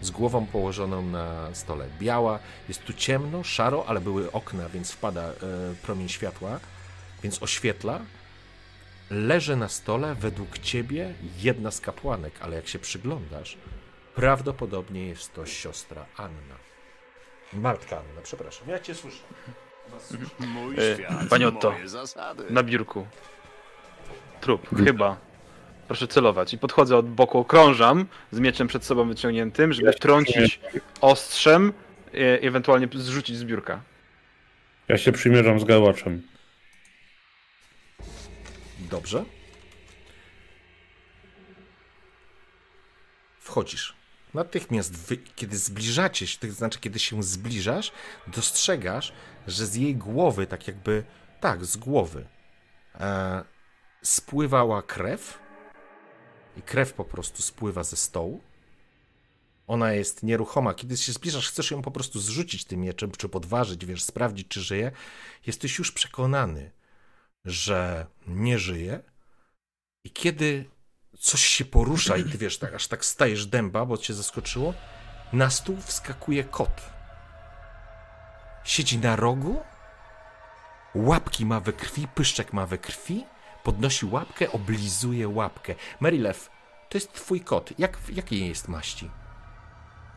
z głową położoną na stole. Biała, jest tu ciemno, szaro, ale były okna, więc wpada e, promień światła, więc oświetla. Leży na stole według ciebie jedna z kapłanek, ale jak się przyglądasz, prawdopodobnie jest to siostra Anna. Martka Anna, przepraszam. Ja cię słyszę. Mój E, świat, panie Otto. moje zasady. Na biurku. Trup, chyba. Proszę celować. I podchodzę od boku, okrążam z mieczem przed sobą wyciągniętym, żeby wtrącić ostrzem, e, ewentualnie zrzucić z biurka. Ja się przymierzam z gałaczem. Dobrze. Wchodzisz. Natychmiast, wy, kiedy zbliżacie się, to znaczy kiedy się zbliżasz, dostrzegasz, że z jej głowy, tak jakby, tak, z głowy, e, spływała krew i krew po prostu spływa ze stołu. Ona jest nieruchoma. Kiedy się zbliżasz, chcesz ją po prostu zrzucić tym mieczem, czy podważyć, wiesz, sprawdzić, czy żyje. Jesteś już przekonany, że nie żyje. I kiedy coś się porusza i ty wiesz, tak, aż tak stajesz dęba, bo cię zaskoczyło, na stół wskakuje kot. Siedzi na rogu, łapki ma we krwi, pyszczek ma we krwi, podnosi łapkę, oblizuje łapkę. Marylew, to jest twój kot. Jak, jakiej jest maści?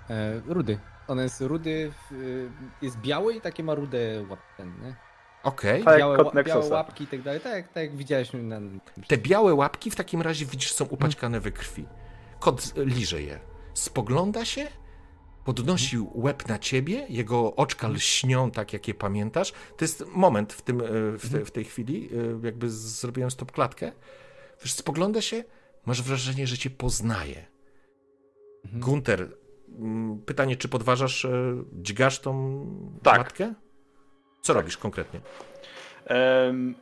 E, rudy. On jest rudy, w- jest biały i takie ma rude łapki, nie? Okej. Tak jak białe, ła- białe łapki i tak dalej, tak, jak- tak jak widziałeś na... Te białe łapki w takim razie widzisz są upaćkane we krwi. Kot liże je. Spogląda się, podnosi łeb na ciebie, jego oczka lśnią tak, jak je pamiętasz. To jest moment w, tym, e, w, te, w tej chwili, e, jakby zrobiłem stop klatkę. Wiesz, spogląda się, masz wrażenie, że cię poznaje. Gunter, mm, pytanie, czy podważasz, e, dźgasz tą Tak. matkę? Co robisz konkretnie? Em,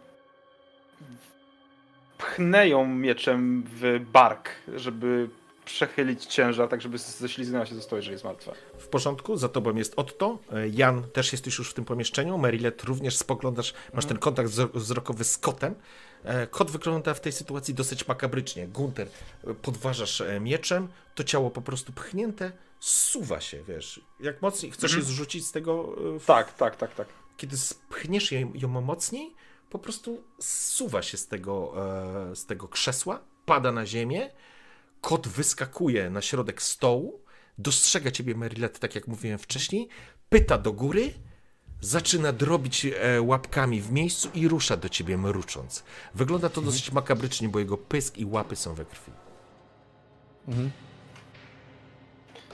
pchnę ją mieczem w bark, żeby przechylić ciężar, tak żeby ześlizgnęła się ze stołu, jeżeli jest martwa. W porządku, za tobą jest Otto. E, Jan, też jesteś już w tym pomieszczeniu. Merilet, również spoglądasz, masz ten kontakt wzro- wzrokowy z kotem. E, Kot wygląda w tej sytuacji dosyć makabrycznie. Gunter, e, podważasz mieczem, to ciało po prostu pchnięte, suwa się, wiesz. Jak mocniej chcesz je zrzucić z tego. w- Tak, tak, tak, tak. Kiedy spchniesz ją, ją mocniej, po prostu suwa się z tego, z tego krzesła, pada na ziemię. Kot wyskakuje na środek stołu, dostrzega ciebie Merilet, tak jak mówiłem wcześniej, pyta do góry, zaczyna drobić e, łapkami w miejscu i rusza do ciebie mrucząc. Wygląda to dosyć makabrycznie, bo jego pysk i łapy są we krwi. Mhm.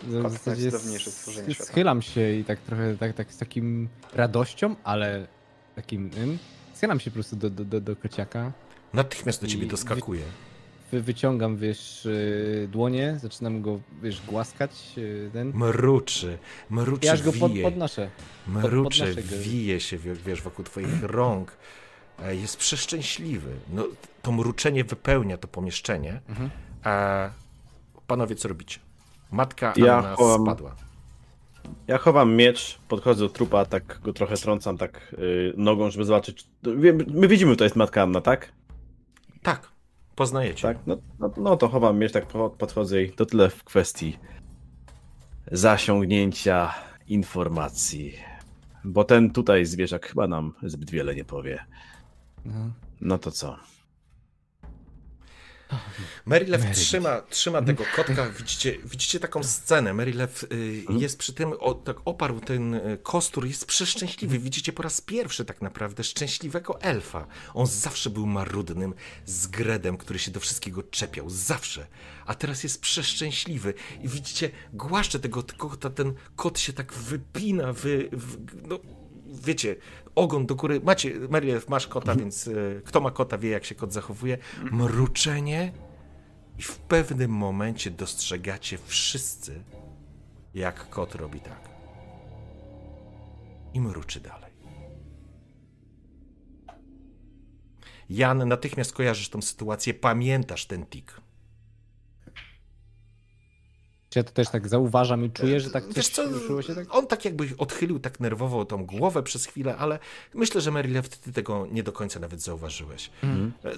W Kot zasadzie najcudowniejsze stworzenie s- świata. Schylam się i tak trochę tak, tak z takim radością, ale takim. Schylam się po prostu do, do, do, do kociaka. Natychmiast do ciebie doskakuje. Wy, wyciągam, wiesz, y, dłonie, zaczynam go, wiesz, głaskać, y, ten. Mruczy, mruczy, I aż go pod, podnoszę. Mrucze, podnoszę go. wije się, wie- wiesz, wokół twoich rąk. E, Jest przeszczęśliwy. No, to mruczenie wypełnia to pomieszczenie. Mhm. A panowie, co robicie? Matka Ja Anna chowam- spadła. Ja chowam miecz, podchodzę do trupa, tak go trochę trącam tak y, nogą, żeby zobaczyć. My widzimy, to jest matka Anna, tak? Tak, poznajecie. Tak, no, no, no to chowam miecz, tak po- podchodzę i to tyle w kwestii zasiągnięcia informacji. Bo ten tutaj zwierzak chyba nam zbyt wiele nie powie. No. No to co? Marylew trzyma, trzyma tego kotka. Widzicie, widzicie taką scenę. Marylew y, jest przy tym, o, tak oparł ten y, kostur, jest przeszczęśliwy. Widzicie po raz pierwszy tak naprawdę szczęśliwego elfa. On zawsze był marudnym zgredem, który się do wszystkiego czepiał. Zawsze. A teraz jest przeszczęśliwy. I widzicie, głaszcze tego kota, ten kot się tak wypina, wy, w, no, wiecie, ogon do góry. Macie, Marylew, masz kota, więc y, kto ma kota, wie jak się kot zachowuje. Mruczenie i w pewnym momencie dostrzegacie wszyscy, jak kot robi tak. I mruczy dalej. Jan, natychmiast kojarzysz tą sytuację, pamiętasz ten tik. Czy ja to też tak zauważam i czuję, że tak Wiesz co, ruszyło się tak? on tak jakby odchylił tak nerwowo tą głowę przez chwilę, ale myślę, że Marylew, ty tego nie do końca nawet zauważyłeś.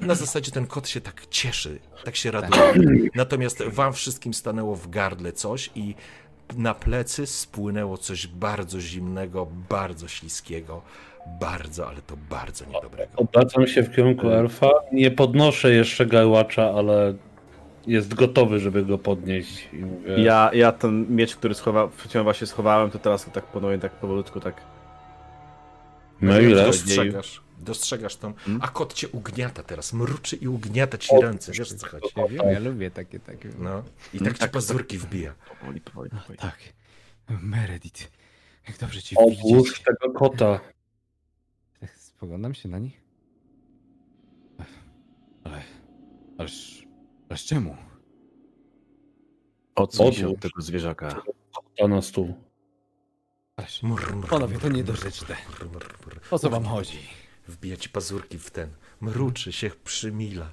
Na zasadzie ten kot się tak cieszy, tak się raduje. Natomiast wam wszystkim stanęło w gardle coś i na plecy spłynęło coś bardzo zimnego, bardzo śliskiego, bardzo, ale to bardzo niedobrego. Obracam się w kierunku elfa. Nie podnoszę jeszcze garłacza, ale jest gotowy, żeby go podnieść. I mówię, Ja, ja ten miecz, który schowa, wcześniej właśnie schowałem, to teraz tak ponownie tak powolutku tak... no ile? Dostrzegasz, dostrzegasz tą, Hmm? a kot cię ugniata teraz, mruczy i ugniata ci ręce, wiesz o co chodzi? Ja wiem, ja lubię takie, takie. No, i tak ci pazurki wbija. Powoli, powoli, powoli. Tak. Meredith, jak dobrze ci widzieć. tego kota. Tak Spoglądam się na nich. Ale, ależ, ależ czemu? Odsuń się od tego zwierzaka. Kota na stół. Mr, Panowie, to niedorzeczne. o co wam chodzi? Wbija ci pazurki w ten, mruczy się, przymila.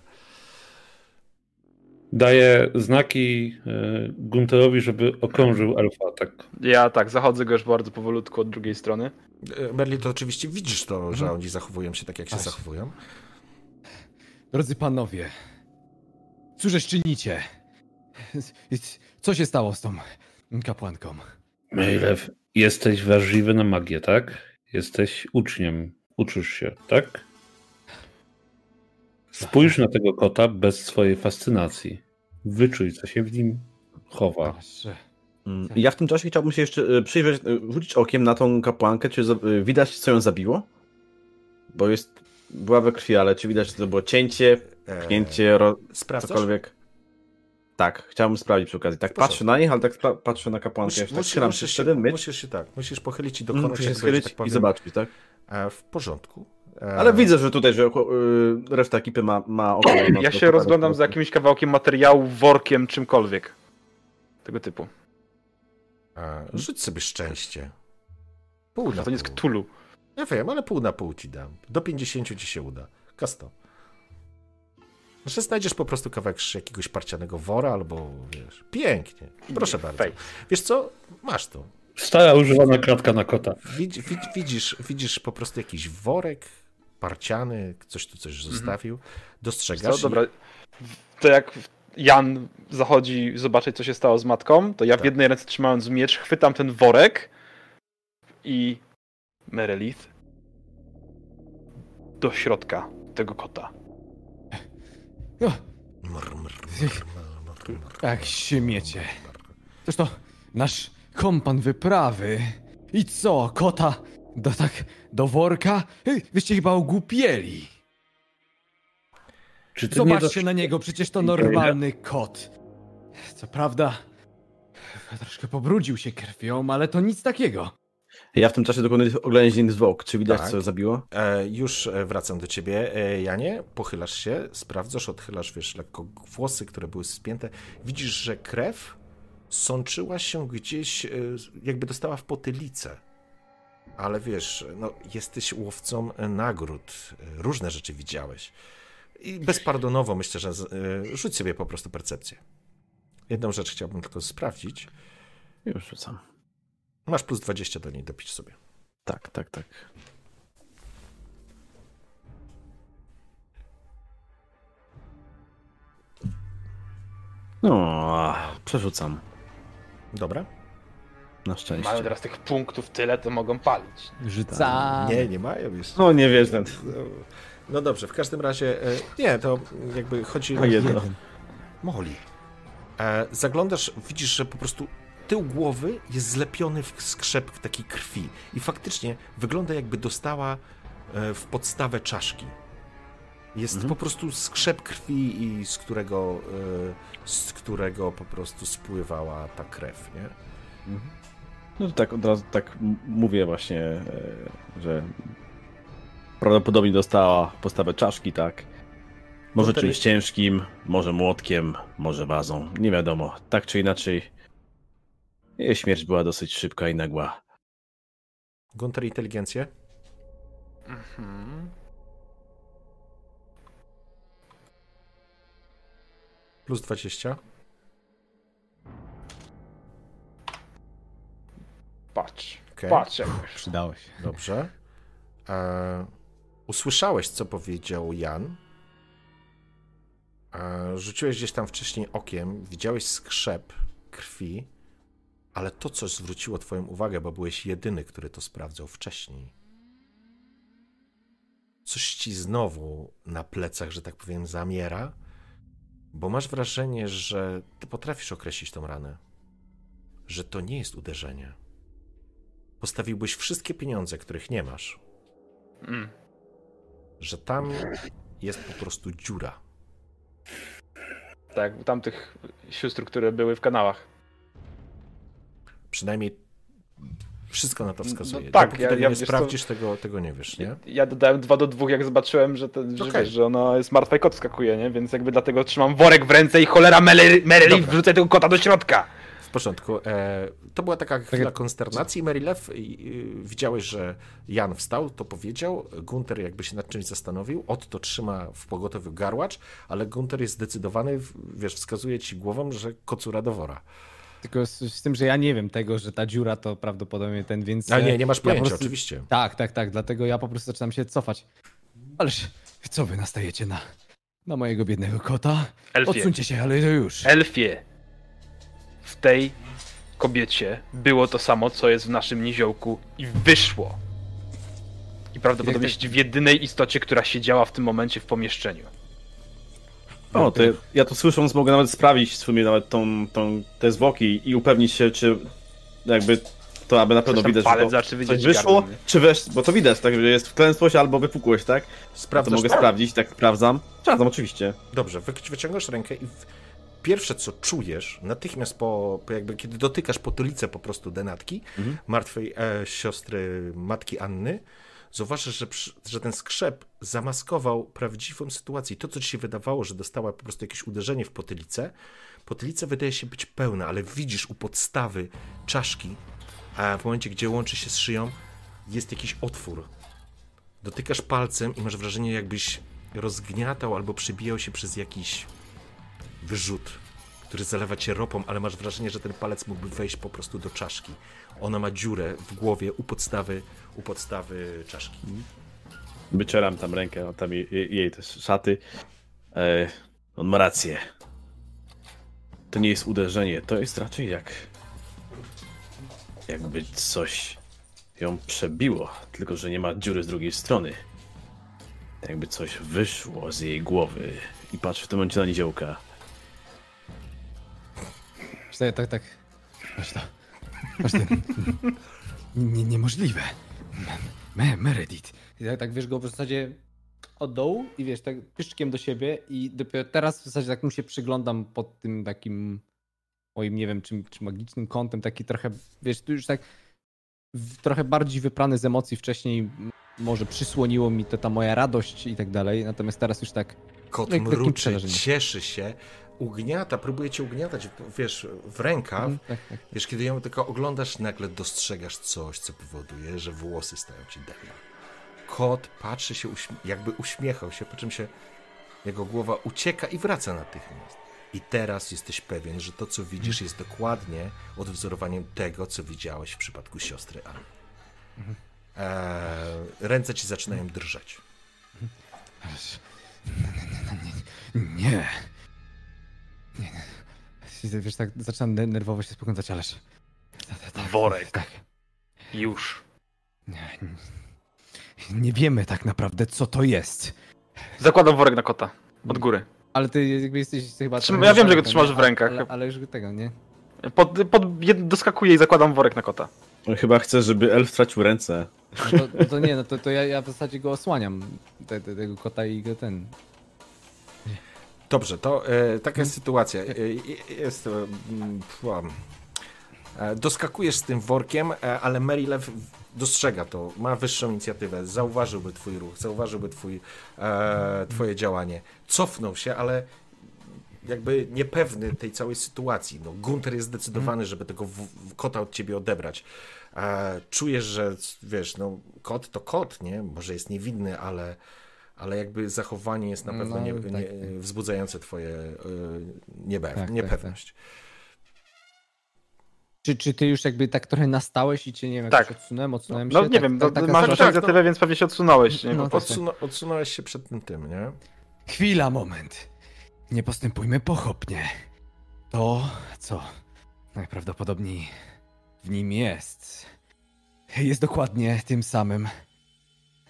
Daję znaki e, Gunterowi, żeby okrążył elfa, tak. Ja tak, zachodzę go już bardzo powolutku od drugiej strony. E, Merli, to oczywiście widzisz to, że Mhm. oni zachowują się tak, jak się Aż. zachowują. Drodzy panowie, cóżeż czynicie? Co się stało z tą kapłanką? Mejlew, jesteś wrażliwy na magię, tak? Jesteś uczniem. Uczysz się, tak? Spójrz na tego kota bez swojej fascynacji. Wyczuj, co się w nim chowa. Mm, Ja w tym czasie chciałbym się jeszcze e, przyjrzeć, e, rzucić okiem na tą kapłankę, czy e, widać, co ją zabiło? Bo jest, była we krwi, ale czy widać, czy to było cięcie, E, pchnięcie, ro, Sprawdzasz? cokolwiek? Tak, chciałbym sprawdzić przy okazji. Tak porządku. patrzę na nich, ale tak patrzę na kapłankę. Musisz, tak musisz, musisz, się myć, musisz się tak, musisz pochylić i dokonać się schylić tak i powiem, zobaczyć, tak? e, w porządku. E, Ale widzę, że tutaj, że e, reszta ekipy ma, ma oko. na Ja się rozglądam za jakimś kawałkiem materiału, workiem, czymkolwiek. Tego typu. e, Rzuć sobie szczęście. Pół to nie jest pół. Ja wiem, ale pół na pół ci dam. Do 50 ci się uda. Kasto. Że znajdziesz po prostu kawałek jakiegoś parcianego wora albo wiesz. Pięknie. Proszę bardzo. Fej. Wiesz co? Masz to. Stara używana kratka na kota. Widz, widz, widzisz, widzisz po prostu jakiś worek parciany, coś tu coś zostawił. Dostrzegasz. Co? Dobra. To jak Jan zachodzi zobaczyć, co się stało z matką, to ja w Tak. jednej ręce trzymając miecz, chwytam ten worek i Merelith do środka tego kota. no, mr, jak śmiecie. Toż to nasz kompan wyprawy. I co, kota do tak, do worka? Wyście chyba ogłupieli. Czy ty Zobaczcie nie na niego, przecież to normalny kot. Co prawda, troszkę pobrudził się krwią, ale to nic takiego. Ja w tym czasie dokonuję oględzin zwłok. Czy widać, Tak. co zabiło? E, już e, wracam do ciebie, e, Janie. Pochylasz się, sprawdzasz, odchylasz, wiesz, lekko włosy, które były spięte. Widzisz, że krew sączyła się gdzieś, e, jakby dostała w potylicę. Ale wiesz, no, jesteś łowcą nagród. E, Różne rzeczy widziałeś. I bezpardonowo myślę, że z- e, rzuć sobie po prostu percepcję. Jedną rzecz chciałbym tylko sprawdzić. Już rzucam. Masz plus 20 do niej, dopisz sobie. Tak, tak, tak. No, przerzucam. Dobra? Na szczęście. Mają teraz tych punktów tyle, to mogą palić. Rzucam. Nie, nie mają już. No nie wiesz, ten. No, no dobrze, w każdym razie, e, nie, to jakby chodzi O jedno. Jeden. Moli. E, zaglądasz, widzisz, że po prostu tył głowy jest zlepiony w skrzep takiej krwi i faktycznie wygląda jakby dostała e, w podstawę czaszki. Jest Mhm. po prostu skrzep krwi i z którego, e, z którego po prostu spływała ta krew, nie? No to tak od razu tak mówię właśnie, e, że prawdopodobnie dostała postawę czaszki, tak. Może to czymś ciężkim, może młotkiem, może wazą. Nie wiadomo. Tak czy inaczej, jej śmierć była dosyć szybka i nagła. Gunter, inteligencję? Mhm. Plus 20. Patrz. Okej. Patrz jak Przydało się. Dobrze. E, usłyszałeś, co powiedział Jan. E, rzuciłeś gdzieś tam wcześniej okiem, widziałeś skrzep krwi, ale to coś zwróciło twoją uwagę, bo byłeś jedyny, który to sprawdzał wcześniej. Coś ci znowu na plecach, że tak powiem, zamiera, bo masz wrażenie, że ty potrafisz określić tą ranę, że to nie jest uderzenie. Postawiłbyś wszystkie pieniądze, których nie masz, Mm. że tam jest po prostu dziura. Tak, u tamtych sióstr, które były w kanałach. Przynajmniej wszystko na to No wskazuje. tak, Dopóki ja- tego ja nie sprawdzisz, tego, tego nie wiesz, nie? Ja dodałem 2 do 2, jak zobaczyłem, że, to, że, Okej. wiesz, że ona jest martwa i kot skakuje, nie? Więc jakby dlatego trzymam worek w ręce i cholera Dobra. wrzucę tego kota do środka. W porządku. E, to była taka chwila konsternacji. Merilew, widziałeś, że Jan wstał, to powiedział. Gunter jakby się nad czymś zastanowił. Otto trzyma w pogotowiu garłacz, ale Gunter jest zdecydowany, w- wiesz, wskazuje ci głową, że kocura do wora. Tylko z, z tym, że ja nie wiem tego, że ta dziura to prawdopodobnie ten, więc... A nie, nie masz ja po pojęcia, prostu- oczywiście. Tak, tak, tak, dlatego ja po prostu zaczynam się cofać. Ależ, co wy nastajecie na, na mojego biednego kota? Elfie. Odsuńcie się, ale to już. Elfie. W tej kobiecie było to samo, co jest w naszym niziołku i wyszło. I prawdopodobnie Jak jest w jedynej istocie, która siedziała w tym momencie w pomieszczeniu. O, to ja, to słysząc mogę nawet sprawdzić w sumie nawet tą, tą, te zwłoki i upewnić się, czy jakby to aby na pewno widać, że to coś wyszło, nie? czy wesz, bo to widać, tak, że jest wklęsłość albo wypukłość, tak? To Sprawdzasz mogę sprawdzić, tak sprawdzam. Sprawdzam, oczywiście. Dobrze, wy, wyciągasz rękę i pierwsze co czujesz, natychmiast po, po jakby kiedy dotykasz potylicę po prostu denatki, martwej e, siostry matki Anny, zauważysz, że, że ten skrzep zamaskował prawdziwą sytuację. To, co ci się wydawało, że dostała po prostu jakieś uderzenie w potylicę, potylica wydaje się być pełna, ale widzisz u podstawy czaszki, a w momencie, gdzie łączy się z szyją, jest jakiś otwór. Dotykasz palcem i masz wrażenie, jakbyś rozgniatał albo przebijał się przez jakiś wyrzut, który zalewa cię ropą, ale masz wrażenie, że ten palec mógłby wejść po prostu do czaszki. Ona ma dziurę w głowie u podstawy, u podstawy czaszki. Wyczeram tam rękę, a tam jej, jej też szaty. E, on ma rację. To nie jest uderzenie, to jest raczej jak. Jakby coś ją przebiło, tylko że nie ma dziury z drugiej strony. Jakby coś wyszło z jej głowy. I patrz w tym momencie na niziołka. Tak, tak, tak. To. Nie, niemożliwe. Me, Meredith. I tak, tak wiesz go w zasadzie od dołu i wiesz, tak pyszczkiem do siebie i dopiero teraz w zasadzie tak mu się przyglądam pod tym takim moim, nie wiem, czy, czy magicznym kątem, taki trochę, wiesz, tu już tak w, trochę bardziej wyprany z emocji wcześniej może przysłoniło mi to ta moja radość i tak dalej, natomiast teraz już tak Kot mruczy, cieszy się, ugniata, próbuje cię ugniatać, wiesz, w rękaw. mm, tak, tak. Wiesz, kiedy ją tylko oglądasz, nagle dostrzegasz coś, co powoduje, że włosy stają ci dęba. Kot patrzy się, jakby uśmiechał się, po czym się jego głowa ucieka i wraca natychmiast. I teraz jesteś pewien, że to, co widzisz, jest dokładnie odwzorowaniem tego, co widziałeś w przypadku siostry Anny. Eee, ręce ci zaczynają drżeć. Nie. Nie. nie. Wiesz, tak zaczynam ne- nerwowo się spoglądać, ależ... Tak, tak, Worek. Tak. Już. Nie, nie wiemy tak naprawdę, co to jest. Zakładam worek na kota. Od góry. Ale ty jakby jesteś chyba... Trzym- trochę ja wiem, że go trzymasz nie? w rękach. Ale, ale już tego, nie? Pod, pod, jed, doskakuję i zakładam worek na kota. On chyba chce, żeby elf stracił ręce. No to, no to nie, no to, to ja, ja w zasadzie go osłaniam, te, te, tego kota i go ten... Dobrze, to e, taka jest sytuacja. E, e, jest. E, e, doskakujesz z tym workiem, e, ale Merilew dostrzega to, ma wyższą inicjatywę, zauważyłby twój ruch, zauważyłby twój, twoje działanie. Cofnął się, ale jakby niepewny tej całej sytuacji. No, Gunter jest zdecydowany, żeby tego kota od ciebie odebrać. Czujesz, że wiesz, no, kot to kot, nie? Może jest niewinny, ale, ale jakby zachowanie jest na No, pewno nie, tak, nie, tak. wzbudzające twoje e, niepe- Tak, tak, niepewność. Czy, czy ty już jakby tak trochę nastałeś i cię, nie wiem, Tak. odsunąłem, odsunąłem No się? nie tak, wiem, tak, no, masz inicjatywę, więc pewnie się odsunąłeś. Nie? No, tak. Odsuna- odsunąłeś się przed tym tym, nie? Chwila, moment. Nie postępujmy pochopnie. To, co najprawdopodobniej w nim jest, jest dokładnie tym samym.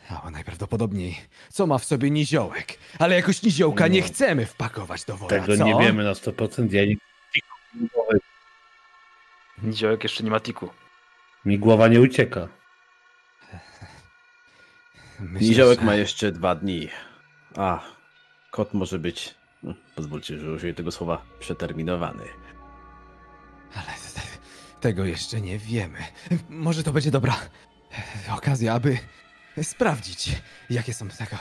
A najprawdopodobniej, co ma w sobie niziołek. Ale jakoś niziołka nie No. chcemy wpakować do wora, Tego co? nie wiemy na 100%. Ja nie... Niziołek jeszcze nie ma tiku. Mi głowa nie ucieka. Myślę, Niziołek że- ma jeszcze dwa dni. A, kot może być, no, pozwólcie, że użyję tego słowa, przeterminowany. Ale te- tego jeszcze nie wiemy. Może to będzie dobra okazja, aby sprawdzić, jakie są tego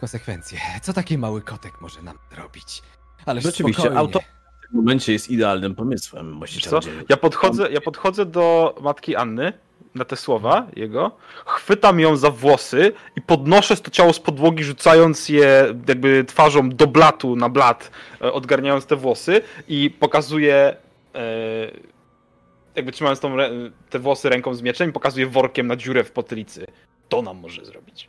konsekwencje. Co taki mały kotek może nam zrobić? Ale Rzeczywiście, spokojnie. auto w tym momencie jest idealnym pomysłem, co? Ja podchodzę, ja podchodzę do matki Anny na te słowa jego, chwytam ją za włosy i podnoszę to ciało z podłogi, rzucając je jakby twarzą do blatu na blat, e, odgarniając te włosy i pokazuję e, jakby trzymając tą, te włosy ręką z mieczem i pokazuję workiem na dziurę w potylicy. To nam może zrobić.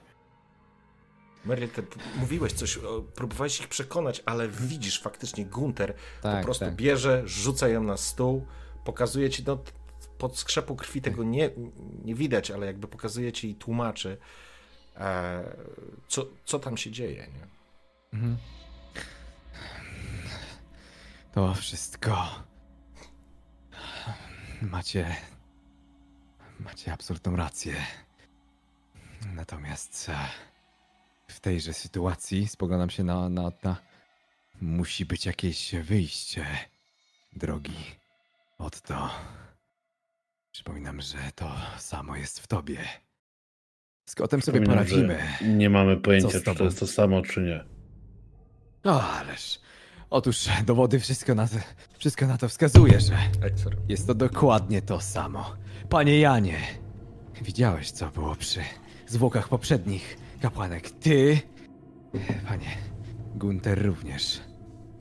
Merlin, mówiłeś coś, o, próbowałeś ich przekonać, ale widzisz faktycznie Gunter Tak, po prostu tak. bierze, rzuca ją na stół, pokazuje ci, no pod skrzepu krwi tego nie, nie widać, ale jakby pokazuje ci i tłumaczy, e, co, co tam się dzieje. Nie? Mhm. To wszystko. Macie. Macie absolutną rację. Natomiast e, w tejże sytuacji spoglądam się na, na Otta. Musi być jakieś wyjście. Drogi. Otto. Przypominam, że to samo jest w tobie. Z kotem sobie poradzimy. Nie mamy pojęcia, czy to jest to samo, czy nie. No ależ. Otóż dowody wszystko na, to, wszystko na to wskazuje, że jest to dokładnie to samo. Panie Janie, widziałeś co było przy zwłokach poprzednich kapłanek. Ty, panie Gunter również.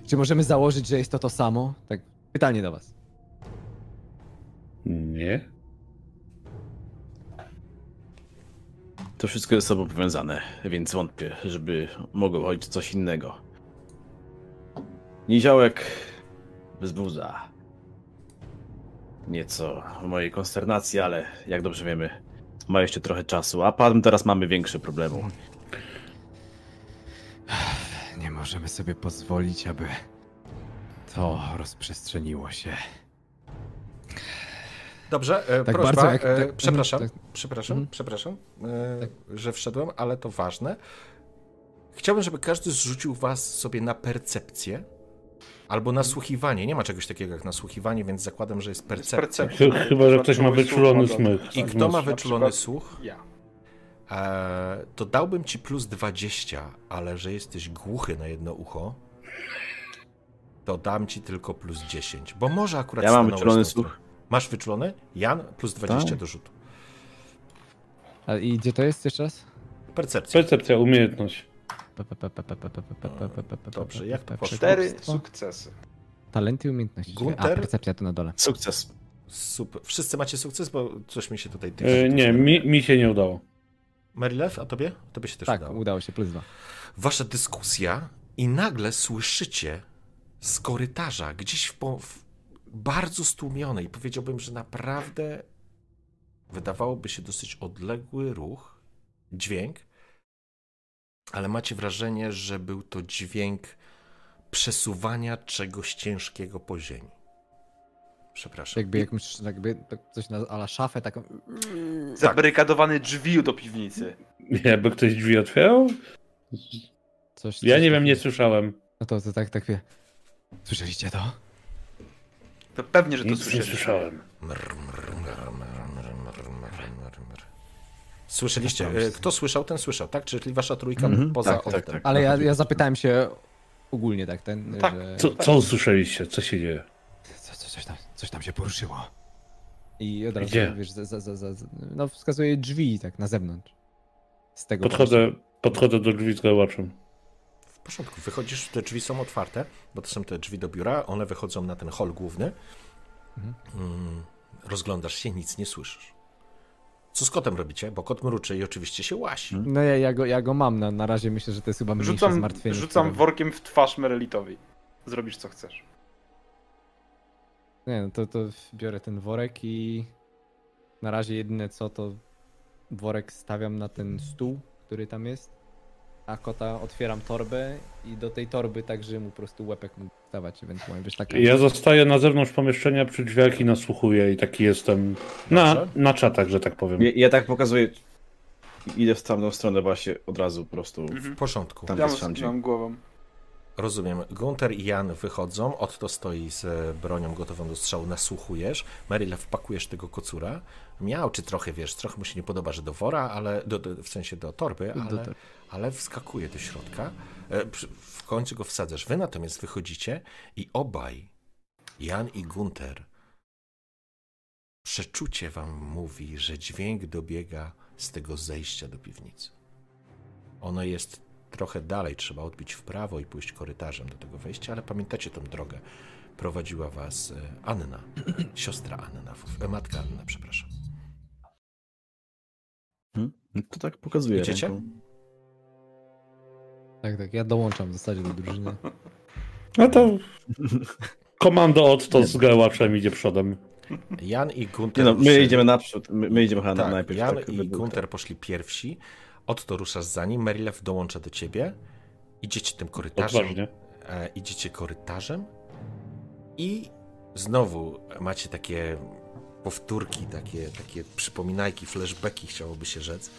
Czy możemy założyć, że jest to to samo? Tak, pytanie do was. Nie? To wszystko jest sobą powiązane, więc wątpię, żeby mogło chodzić coś innego. Niziołek wzbudza nieco mojej konsternacji, ale jak dobrze wiemy, ma jeszcze trochę czasu, a pan teraz mamy większe problemy. Nie możemy sobie pozwolić, aby to rozprzestrzeniło się. Dobrze, e, Tak prośba, bardzo jak- e, tak- przepraszam, tak- przepraszam, Mhm. przepraszam, e, że wszedłem, ale to ważne. Chciałbym, żeby każdy zrzucił was sobie na percepcję albo nasłuchiwanie. Nie ma czegoś takiego jak nasłuchiwanie, więc zakładam, że jest percepcja. Ch- Chyba, że ktoś ma wyczulony smyk. I kto ma wyczulony przykład- słuch, Ja. e, to dałbym ci plus 20, ale że jesteś głuchy na jedno ucho, to dam ci tylko plus 10, bo może akurat Ja mam wyczulony słuch. Masz wyczulony? Jan plus 20 Tak. do rzutu. A i gdzie to jest jeszcze raz? Percepcja. Percepcja, umiejętność. Dobrze, jak to poszło? Cztery sukcesy. Talenty i umiejętności. A, Gunter? percepcja to na dole. Sukces. Super. Wszyscy macie sukces, bo coś mi się tutaj... E, nie, mi, mi się nie udało. Marylew, a tobie? Tobie się też Tak, udało. udało się, plus dwa. Wasza dyskusja i nagle słyszycie z korytarza, gdzieś w, po, w bardzo stłumionej, powiedziałbym, że naprawdę wydawałoby się dosyć odległy ruch, dźwięk, ale macie wrażenie, że był to dźwięk przesuwania czegoś ciężkiego po ziemi. Przepraszam. Jakby jakimś, jakby coś na ala szafę taką... Zabarykadowane drzwi do piwnicy. Jakby ktoś drzwi otwierał? Coś, Ja coś nie wiem, nie słyszałem. No to, to tak, tak wie. Słyszeliście to? To pewnie, że to Nic nie słyszałem. Mr, mr, mr. Słyszeliście? Tak, e, Kto słyszał, ten słyszał, tak? Czyli wasza trójka Mhm, poza tak, tak, tak. Ale ja, ja zapytałem się ogólnie tak, ten, Tak. że... Co, co usłyszeliście? Co się dzieje? Co, co, coś, tam, coś tam się poruszyło. I od razu, Gdzie? wiesz, za, za, za, za, no wskazuje drzwi tak na zewnątrz. Z tego Podchodzę, podchodzę do drzwi z gałaczem. W porządku, wychodzisz, te drzwi są otwarte, bo to są te drzwi do biura, one wychodzą na ten hol główny. Mhm. Mm, rozglądasz się, nic nie słyszysz. Co z kotem robicie? Bo kot mruczy i oczywiście się łasi. No ja, ja, go, ja go mam, na, na razie myślę, że to jest chyba mniejsze Rzucam, zmartwienie. rzucam które- workiem w twarz Merelitowi. Zrobisz co chcesz. Nie, no to, to biorę ten worek i Na razie jedyne co to worek stawiam na ten stół, który tam jest. A kota otwieram torbę i do tej torby tak, że mu po prostu łepek mógł stawać ewentualnie. Wiesz, tak Ja zostaję na zewnątrz pomieszczenia przy drzwiach i nasłuchuję i taki jestem na, na czatach, że tak powiem. Ja, ja tak pokazuję. Idę w tamtą stronę właśnie od razu po prostu. W porządku. Tam Ja skinąłem głową. Rozumiem. Gunter i Jan wychodzą, Otto stoi z e, bronią gotową do strzału, nasłuchujesz. Maryla wpakujesz tego kocura. Miał, czy trochę, wiesz, trochę mu się nie podoba, że do wora, ale do, do, w sensie do torby, Do ale, torby. Ale wskakuje do środka. E, W końcu go wsadzasz. Wy natomiast wychodzicie i obaj, Jan i Gunter, przeczucie wam mówi, że dźwięk dobiega z tego zejścia do piwnicy. Ono jest trochę dalej, trzeba odbić w prawo i pójść korytarzem do tego wejścia, ale pamiętacie tą drogę. Prowadziła was e, Anna, siostra Anna, e, matka Anna, przepraszam. Hmm? No To tak pokazuję. Idziecie? ręką. Tak, tak, ja dołączam w zasadzie do drużyny. No to komando od to z Gełaczem idzie przodem. Jan i Nie Gunter. no, my idziemy naprzód. My, my idziemy chyba Tak, najpierw. Jan tak, i Gunter poszli pierwsi. Otto ruszasz za nim, Merilew dołącza do ciebie. Idziecie tym korytarzem. Odważnie. e, idziecie korytarzem i znowu macie takie powtórki, takie, takie przypominajki, flashbacki, chciałoby się rzec,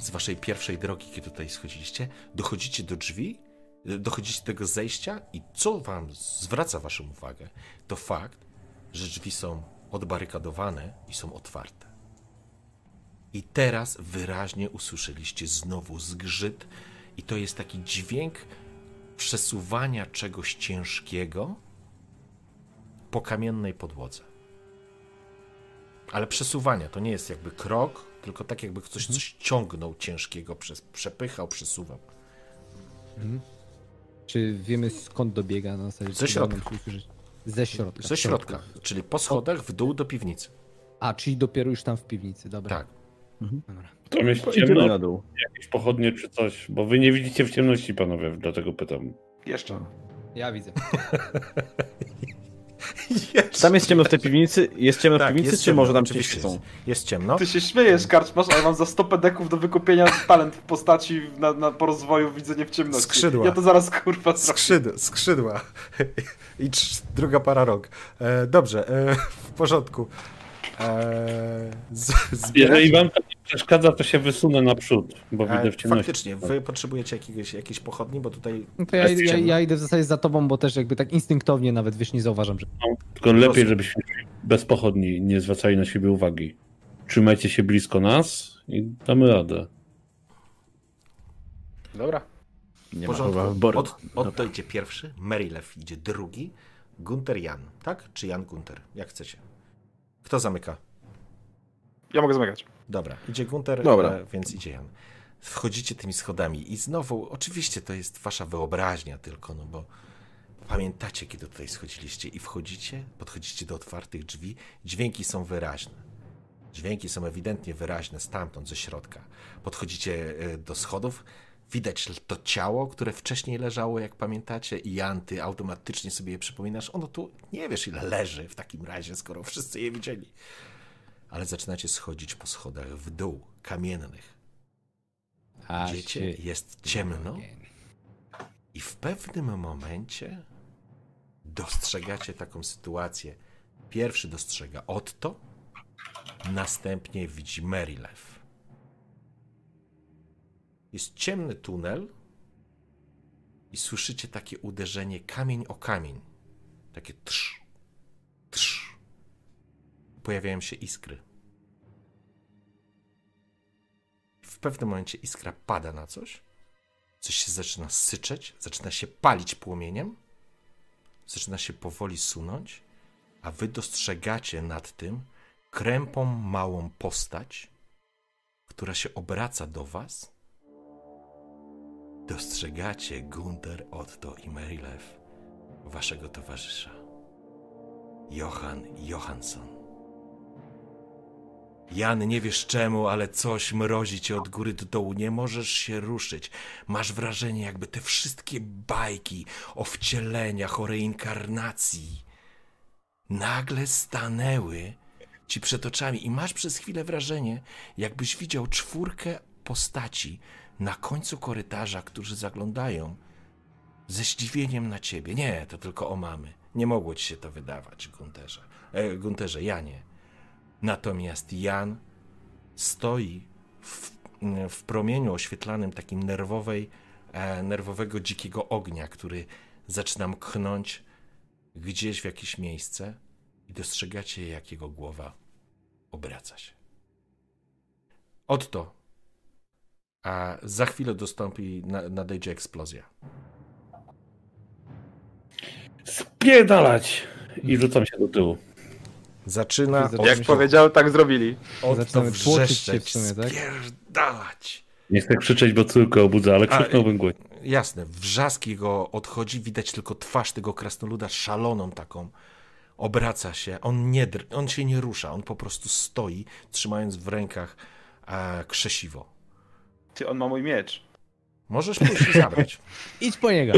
z waszej pierwszej drogi, kiedy tutaj schodziliście. Dochodzicie do drzwi, dochodzicie do tego zejścia i co wam zwraca waszą uwagę, to fakt, że drzwi są odbarykadowane i są otwarte. I teraz wyraźnie usłyszeliście znowu zgrzyt, i to jest taki dźwięk przesuwania czegoś ciężkiego po kamiennej podłodze. Ale przesuwania to nie jest jakby krok, tylko tak jakby ktoś coś ciągnął ciężkiego, przez, przepychał, przesuwał. Czy wiemy skąd dobiega na zasadzie? Ze środka. Ze środka. Ze środka, czyli po schodach w dół do piwnicy. A, czyli dopiero już tam w piwnicy, dobra. Tak. Dobra. Tam jest ciemno, na dół. jakieś pochodnie czy coś, bo wy nie widzicie w ciemności, panowie, dlatego pytam. Jeszcze. Ja widzę. Czy tam jest ciemno w tej piwnicy? Jest ciemno w Tak, piwnicy, jest czy ciemno, może tam gdzieś są? jest, jest ciemno. Ty się śmiejesz, karczmasz, a ja mam za 100 pedeków do wykupienia talent w postaci na, na, po rozwoju widzenie w ciemności. Skrzydła. Ja to zaraz kurwa zrobię. Skrzydła, skrzydła. I druga para rąk. E, dobrze, e, w porządku. E, z, Jeżeli wam to nie przeszkadza, to się wysunę naprzód, bo widzę E, w ciemności. faktycznie, wy potrzebujecie jakiegoś, jakiejś pochodni, bo tutaj No to ja, Jest ja, ja idę w zasadzie za tobą, bo też jakby tak instynktownie nawet wiesz, nie zauważam, że Tylko lepiej, żebyśmy bez pochodni nie zwracali na siebie uwagi. Trzymajcie się blisko nas i damy radę. Dobra. Nie ma chyba porządku. wyboru. Od, Otto idzie pierwszy, Merilew idzie drugi, Gunter Jan, tak? Czy Jan Gunter? Jak chcecie. Kto zamyka? Ja mogę zamykać. Dobra, idzie Gunter, Dobra. E, więc idzie Jan. Wchodzicie tymi schodami i znowu, oczywiście to jest wasza wyobraźnia tylko, no bo pamiętacie, kiedy tutaj schodziliście i wchodzicie, podchodzicie do otwartych drzwi, dźwięki są wyraźne. Dźwięki są ewidentnie wyraźne stamtąd, ze środka. Podchodzicie e, do schodów, widać to ciało, które wcześniej leżało, jak pamiętacie, i Jan, ty automatycznie sobie je przypominasz. Ono tu nie wiesz, ile leży w takim razie, skoro wszyscy je widzieli ale zaczynacie schodzić po schodach w dół, kamiennych. Idziecie, jest ciemno i w pewnym momencie dostrzegacie taką sytuację. Pierwszy dostrzega Otto, następnie widzi Merilew. Jest ciemny tunel i słyszycie takie uderzenie kamień o kamień. Takie trz, trz. Pojawiają się iskry. W pewnym momencie iskra pada na coś. Coś się zaczyna syczeć, zaczyna się palić płomieniem. Zaczyna się powoli sunąć, a wy dostrzegacie nad tym krępą małą postać, która się obraca do was. Dostrzegacie Gunther, Otto i Merilew, waszego towarzysza. Johan Johansson. Jan, nie wiesz czemu, ale coś mrozi cię od góry do dołu. Nie możesz się ruszyć. Masz wrażenie, jakby te wszystkie bajki o wcieleniach, o reinkarnacji nagle stanęły ci przed oczami i masz przez chwilę wrażenie, jakbyś widział czwórkę postaci na końcu korytarza, którzy zaglądają ze zdziwieniem na ciebie. Nie, to tylko o mamy. Nie mogło ci się to wydawać, Gunterze. E, Gunterze, Janie. Natomiast Jan stoi w, w promieniu oświetlanym takim nerwowej, e, nerwowego dzikiego ognia, który zaczyna mknąć gdzieś w jakieś miejsce i dostrzegacie, jak jego głowa obraca się. Oto. A za chwilę dostąpi, na- nadejdzie eksplozja. Spierdalać! I rzucam się do tyłu. Zaczyna Jak od, Jak powiedział, tak zrobili. od Zaczynamy tłoczyć się wrzeszczeć, w sumie, tak? spierdalać. Nie chcę krzyczeć, bo córkę obudzę, ale krzyknąłbym głośno. Jasne, wrzask jego odchodzi, widać tylko twarz tego krasnoluda szaloną taką. Obraca się, on, nie, dr- on się nie rusza, on po prostu stoi, trzymając w rękach e, krzesiwo. Ty, on ma mój miecz. Możesz pójść i zabrać. Idź po niego.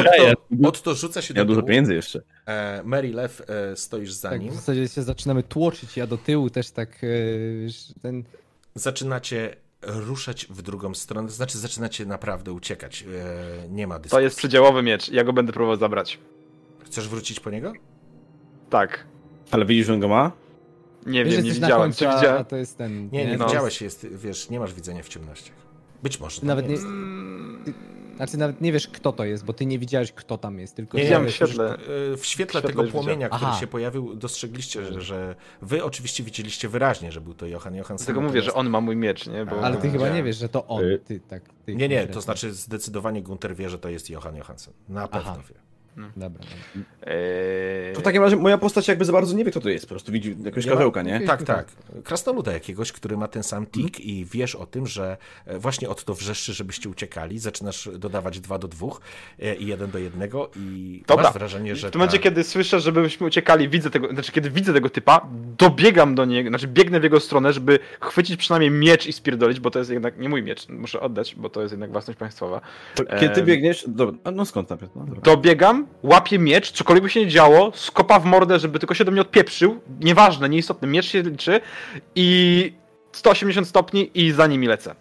Otto, Otto rzuca się Ja do dużo tyłu. pieniędzy jeszcze. E, Mary Lew, e, stoisz za Tak, nim. w zasadzie się zaczynamy tłoczyć, ja do tyłu też tak, e, ten... Zaczynacie ruszać w drugą stronę, to znaczy zaczynacie naprawdę uciekać. E, nie ma dyskusji. To jest przedziałowy miecz. Ja go będę próbował zabrać. Chcesz wrócić po niego? Tak. Ale widzisz, że on go ma? Nie Wiesz, wiem, nie widziałem. końcu, Czy a, a widziałem? to jest ten... Nie, nie, No. widziałeś, jest, wiesz, nie masz widzenia w ciemnościach. Być może. Nawet nie, jest. znaczy nawet nie wiesz kto to jest, bo ty nie widziałeś kto tam jest, tylko... Nie, Widziałem nie, w świetle. e, W świetle W świetle tego płomienia, który Aha. się pojawił, dostrzegliście, że, że wy oczywiście widzieliście wyraźnie, że był to Johan Johansson. Dlatego mówię, że on ma mój miecz, nie? Bo Ale ty chyba widziałem. nie wiesz, że to on, Y- ty tak... Ty Nie, nie, to znaczy zdecydowanie Gunter wie, że to jest Johan Johansson. Na pewno Aha. wie. Dobra, dobra. Eee, To w takim razie moja postać jakby za bardzo nie wie, kto to jest. Po prostu widzi jakiegoś Nie karzełka, nie? Tak, tak. Krasnoluda jakiegoś, który ma ten sam tik i wiesz o tym, że e, właśnie od to wrzeszczy, żebyście uciekali. Zaczynasz dodawać dwa do dwóch e, i jeden do jednego i Dobra. masz wrażenie, że W tym momencie, ta- kiedy słyszę, żebyśmy uciekali, widzę tego, znaczy kiedy widzę tego typa, dobiegam do niego, znaczy biegnę w jego stronę, żeby chwycić przynajmniej miecz i spierdolić, bo to jest jednak nie mój miecz, muszę oddać, bo to jest jednak własność państwowa. To Kiedy ty Em. biegniesz... Dobra, no skąd najpierw? No, dobra. Dobiegam, łapię miecz, cokolwiek by się nie działo, skopa w mordę, żeby tylko się do mnie odpieprzył, nieważne, nieistotne, miecz się liczy i 180 stopni i za nimi lecę.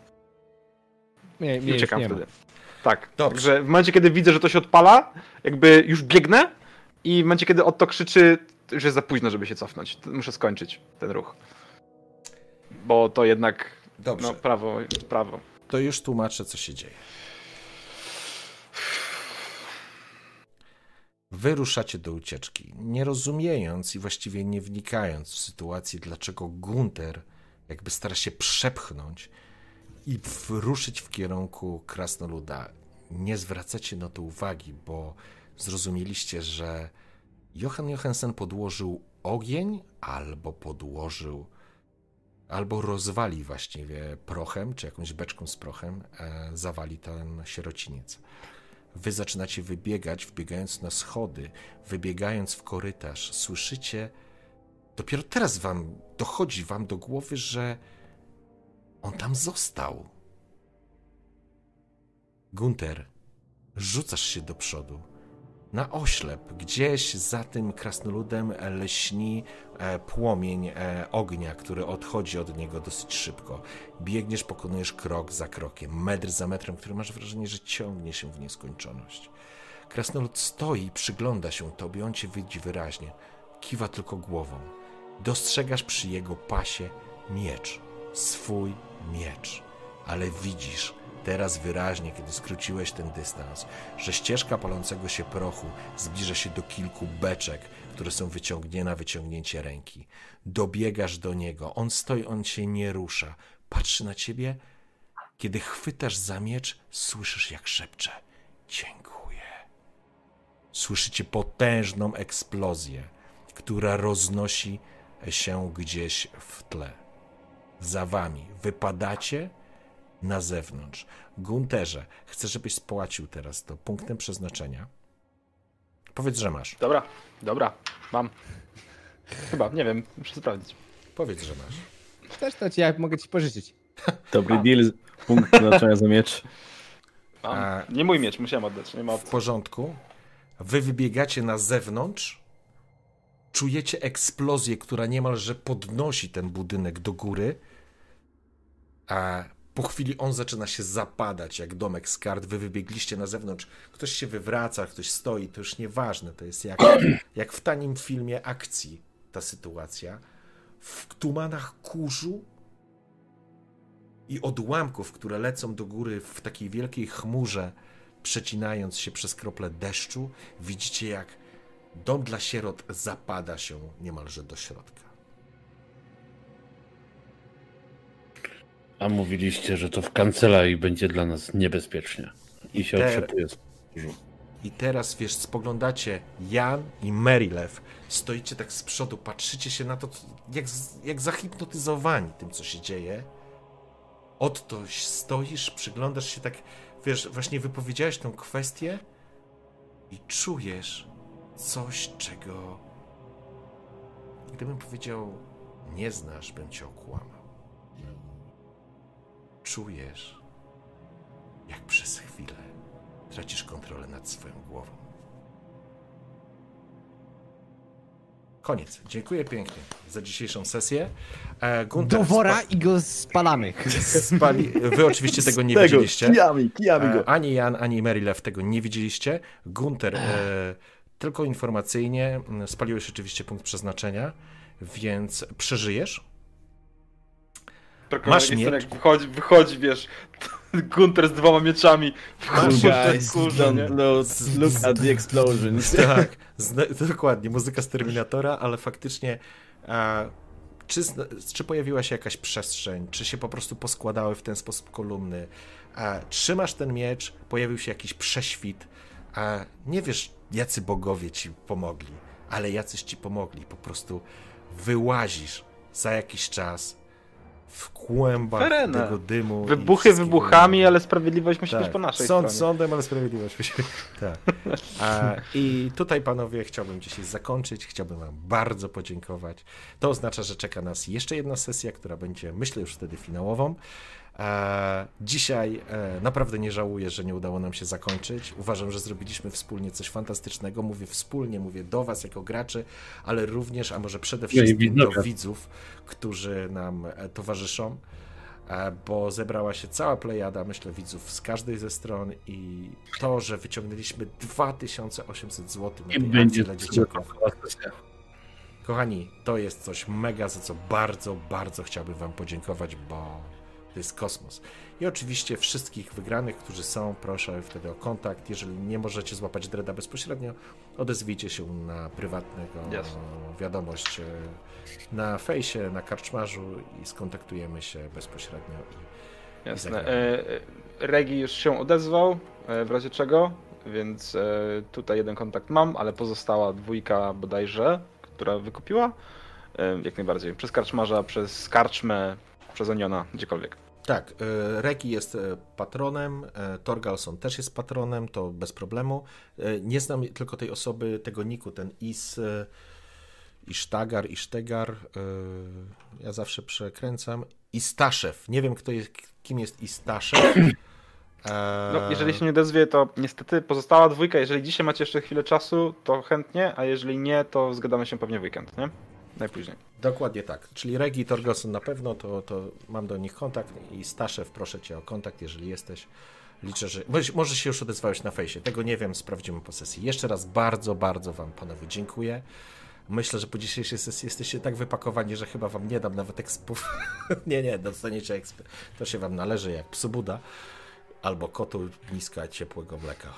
Nie, I uciekam nie ma. wtedy. Tak, Dobrze. także w momencie, kiedy widzę, że to się odpala, jakby już biegnę i w momencie, kiedy Otto krzyczy, już jest za późno, żeby się cofnąć. Muszę skończyć ten ruch. Bo to jednak, Dobrze, no prawo, prawo. to już tłumaczę, co się dzieje. Wy ruszacie do ucieczki, nie rozumiejąc i właściwie nie wnikając w sytuację, dlaczego Gunter jakby stara się przepchnąć i ruszyć w kierunku Krasnoluda. Nie zwracacie na to uwagi, bo zrozumieliście, że Johan Johansen podłożył ogień albo podłożył albo rozwali właściwie prochem, czy jakąś beczką z prochem, e, zawali ten sierociniec. Wy zaczynacie wybiegać, wbiegając na schody, wybiegając w korytarz. Słyszycie, dopiero teraz wam dochodzi wam do głowy, że on tam został. Gunter, rzucasz się do przodu. Na oślep, gdzieś za tym krasnoludem leśni e, płomień e, ognia, który odchodzi od niego dosyć szybko. Biegniesz, pokonujesz krok za krokiem, metr za metrem, który masz wrażenie, że ciągnie się w nieskończoność. Krasnolud stoi, przygląda się tobie, on cię widzi wyraźnie. Kiwa tylko głową. Dostrzegasz przy jego pasie miecz. Swój miecz. Ale widzisz teraz wyraźnie, kiedy skróciłeś ten dystans, że ścieżka palącego się prochu zbliża się do kilku beczek, które są wyciągnięte na wyciągnięcie ręki. Dobiegasz do niego, on stoi, on się nie rusza. Patrzy na ciebie. Kiedy chwytasz za miecz, słyszysz jak szepcze. Dziękuję. Słyszycie potężną eksplozję, która roznosi się gdzieś w tle. Za wami wypadacie na zewnątrz. Gunterze, chcę, żebyś spłacił teraz to punktem przeznaczenia. Powiedz, że masz. Dobra, dobra, mam. Chyba, nie wiem, muszę sprawdzić. Powiedz, że masz. Też to ci, ja mogę ci pożyczyć. Dobry deal, punkt znaczenia za miecz. Mam. Nie mój miecz, musiałem oddać, nie ma W porządku. Wy wybiegacie na zewnątrz czujecie eksplozję, która niemalże podnosi ten budynek do góry, a po chwili on zaczyna się zapadać jak domek z kart. Wy wybiegliście na zewnątrz, ktoś się wywraca, ktoś stoi, to już nieważne. To jest jak, jak w tanim filmie akcji ta sytuacja. W tumanach kurzu i odłamków, które lecą do góry w takiej wielkiej chmurze, przecinając się przez krople deszczu, widzicie jak dom dla sierot zapada się niemalże do środka. A mówiliście, że to w kancelarii będzie dla nas niebezpiecznie. I się Ter- otrzepuje. z. I teraz, wiesz, spoglądacie Jan i Marylew. Stoicie tak z przodu, patrzycie się na to, jak, jak zahipnotyzowani tym, co się dzieje. Otto stoisz, przyglądasz się tak, wiesz, właśnie wypowiedziałeś tę kwestię i czujesz coś, czego gdybym powiedział nie znasz, bym cię okłamał. Czujesz, jak przez chwilę tracisz kontrolę nad swoją głową. Koniec. Dziękuję pięknie za dzisiejszą sesję. E, Gunter Do wora spa- i go spalamy. spali... Wy oczywiście tego nie Tego, widzieliście. kijami, kijami E, go. Ani Jan, ani Marylew tego nie widzieliście. Gunter, e, tylko informacyjnie, spaliłeś oczywiście punkt przeznaczenia, więc przeżyjesz. Masz Masz miecz? jak wychodzi, wychodzi, wiesz, Gunter z dwoma mieczami. Masz- Guys, kurze, don't look, look at the explosion. Tak, zna, dokładnie, muzyka z Terminatora, ale faktycznie e, czy, czy pojawiła się jakaś przestrzeń, czy się po prostu poskładały w ten sposób kolumny, e, trzymasz ten miecz, pojawił się jakiś prześwit, e, nie wiesz, jacy bogowie ci pomogli, ale jacyś ci pomogli, po prostu wyłazisz za jakiś czas w kłębach tego dymu. Wybuchy wybuchami, ale sprawiedliwość musi być Tak. po naszej Sąd stronie. sądem, ale sprawiedliwość musi być. Tak. A, I tutaj, panowie, chciałbym dzisiaj zakończyć. Chciałbym Wam bardzo podziękować. To oznacza, że czeka nas jeszcze jedna sesja, która będzie, myślę, już wtedy finałową. E, dzisiaj e, naprawdę nie żałuję, że nie udało nam się zakończyć. Uważam, że zrobiliśmy wspólnie coś fantastycznego. Mówię wspólnie, mówię do Was jako graczy, ale również, a może przede wszystkim do widzów, którzy nam e, towarzyszą bo zebrała się cała plejada, myślę, widzów z każdej ze stron i to, że wyciągnęliśmy 2800 zł na tej będzie dla dzieciaków. Kochani, to jest coś mega, za co bardzo, bardzo chciałbym Wam podziękować, bo to jest kosmos. I oczywiście wszystkich wygranych, którzy są, proszę wtedy o kontakt. Jeżeli nie możecie złapać Dreda bezpośrednio, odezwijcie się na prywatnego Jasne. wiadomość e, na fejsie, na karczmarzu i skontaktujemy się bezpośrednio. I Jasne. zagramy. E, e, Regi już się odezwał, w razie czego, więc tutaj jeden kontakt mam, ale pozostała dwójka bodajże, która wykupiła. Jak najbardziej. Przez karczmarza, przez karczmę, przez Oniona, gdziekolwiek. Tak, e, Reki jest e, patronem, e, Torgalson też jest patronem, to bez problemu. Nie znam tylko tej osoby, tego niku, ten Is, Isztagar, Isztegar, ja zawsze przekręcam. Istaszew, nie wiem kto jest, kim jest Istaszew. E, No, jeżeli się nie odezwie, to niestety pozostała dwójka. Jeżeli dzisiaj macie jeszcze chwilę czasu, to chętnie, a jeżeli nie, to zgadamy się pewnie w weekend, nie? Najpóźniej. Dokładnie tak. Czyli Regi i Torgalson na pewno, to, to mam do nich kontakt i Staszew, proszę cię o kontakt, jeżeli jesteś. Liczę, że. Może, może się już odezwałeś na fejsie. Tego nie wiem, sprawdzimy po sesji. Jeszcze raz bardzo, bardzo Wam panowie dziękuję. Myślę, że po dzisiejszej sesji jesteście tak wypakowani, że chyba Wam nie dam nawet expo. nie, nie, dostaniecie expo. To się Wam należy jak psu Buda. Albo kotu miska ciepłego mleka.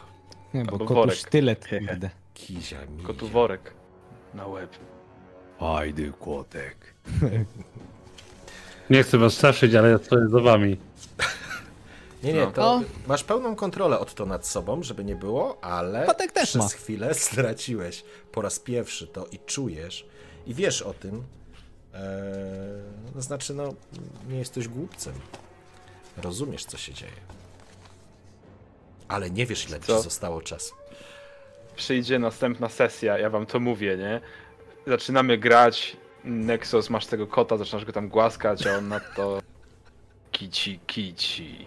Nie, bo Albo kotu worek. sztylet. Kizia. Kotu worek na łeb. Fajny kłotek. Nie chcę was straszyć, ale ja stoję za wami. Nie, nie, to O. masz pełną kontrolę od to nad sobą, żeby nie było, ale też przez ma. chwilę straciłeś po raz pierwszy to i czujesz i wiesz o tym. Eee, no znaczy, no, nie jesteś głupcem. Rozumiesz, co się dzieje. Ale nie wiesz, ile Co? ci zostało czasu. Przyjdzie następna sesja, ja wam to mówię, nie? Zaczynamy grać, Nexus, masz tego kota, zaczynasz go tam głaskać, a on na to... Kici, kici.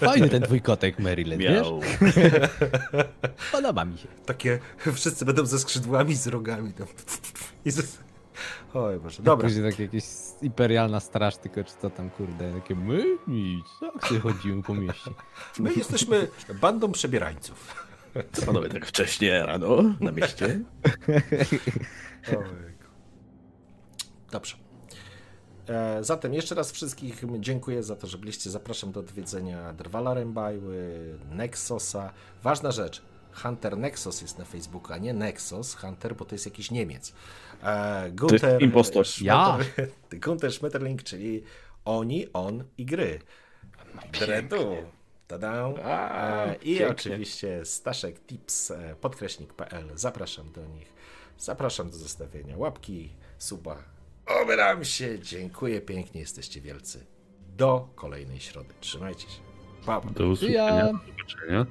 Fajny ten twój kotek, Maryland, wiesz? Miał. Podoba mi się. Takie, wszyscy będą ze skrzydłami, z rogami. Tam. I z... Oj Boże, dobra. Później tak jakieś imperialna straż, tylko czy to tam, kurde, takie my nic, tak sobie chodzimy po mieście. My jesteśmy bandą przebierańców. Co panowie tak wcześnie rano na mieście? Dobrze. E, zatem jeszcze raz wszystkich dziękuję za to, że byliście. Zapraszam do odwiedzenia Drwala Rębajły, Nexosa. Ważna rzecz. Hunter Nexus jest na Facebooku, a nie Nexus Hunter, bo to jest jakiś Niemiec. Gunter, impostor. Ja. Gunter Schmetterling, czyli oni, on i gry. Dredu. Tada. E, I pięknie. oczywiście Staszek Tips, e, podkreśnik.pl. Zapraszam do nich. Zapraszam do zostawienia łapki, suba. Obieram się. Dziękuję pięknie, jesteście wielcy. Do kolejnej środy. Trzymajcie się. Pa, pa. Do usłyszenia, do zobaczenia.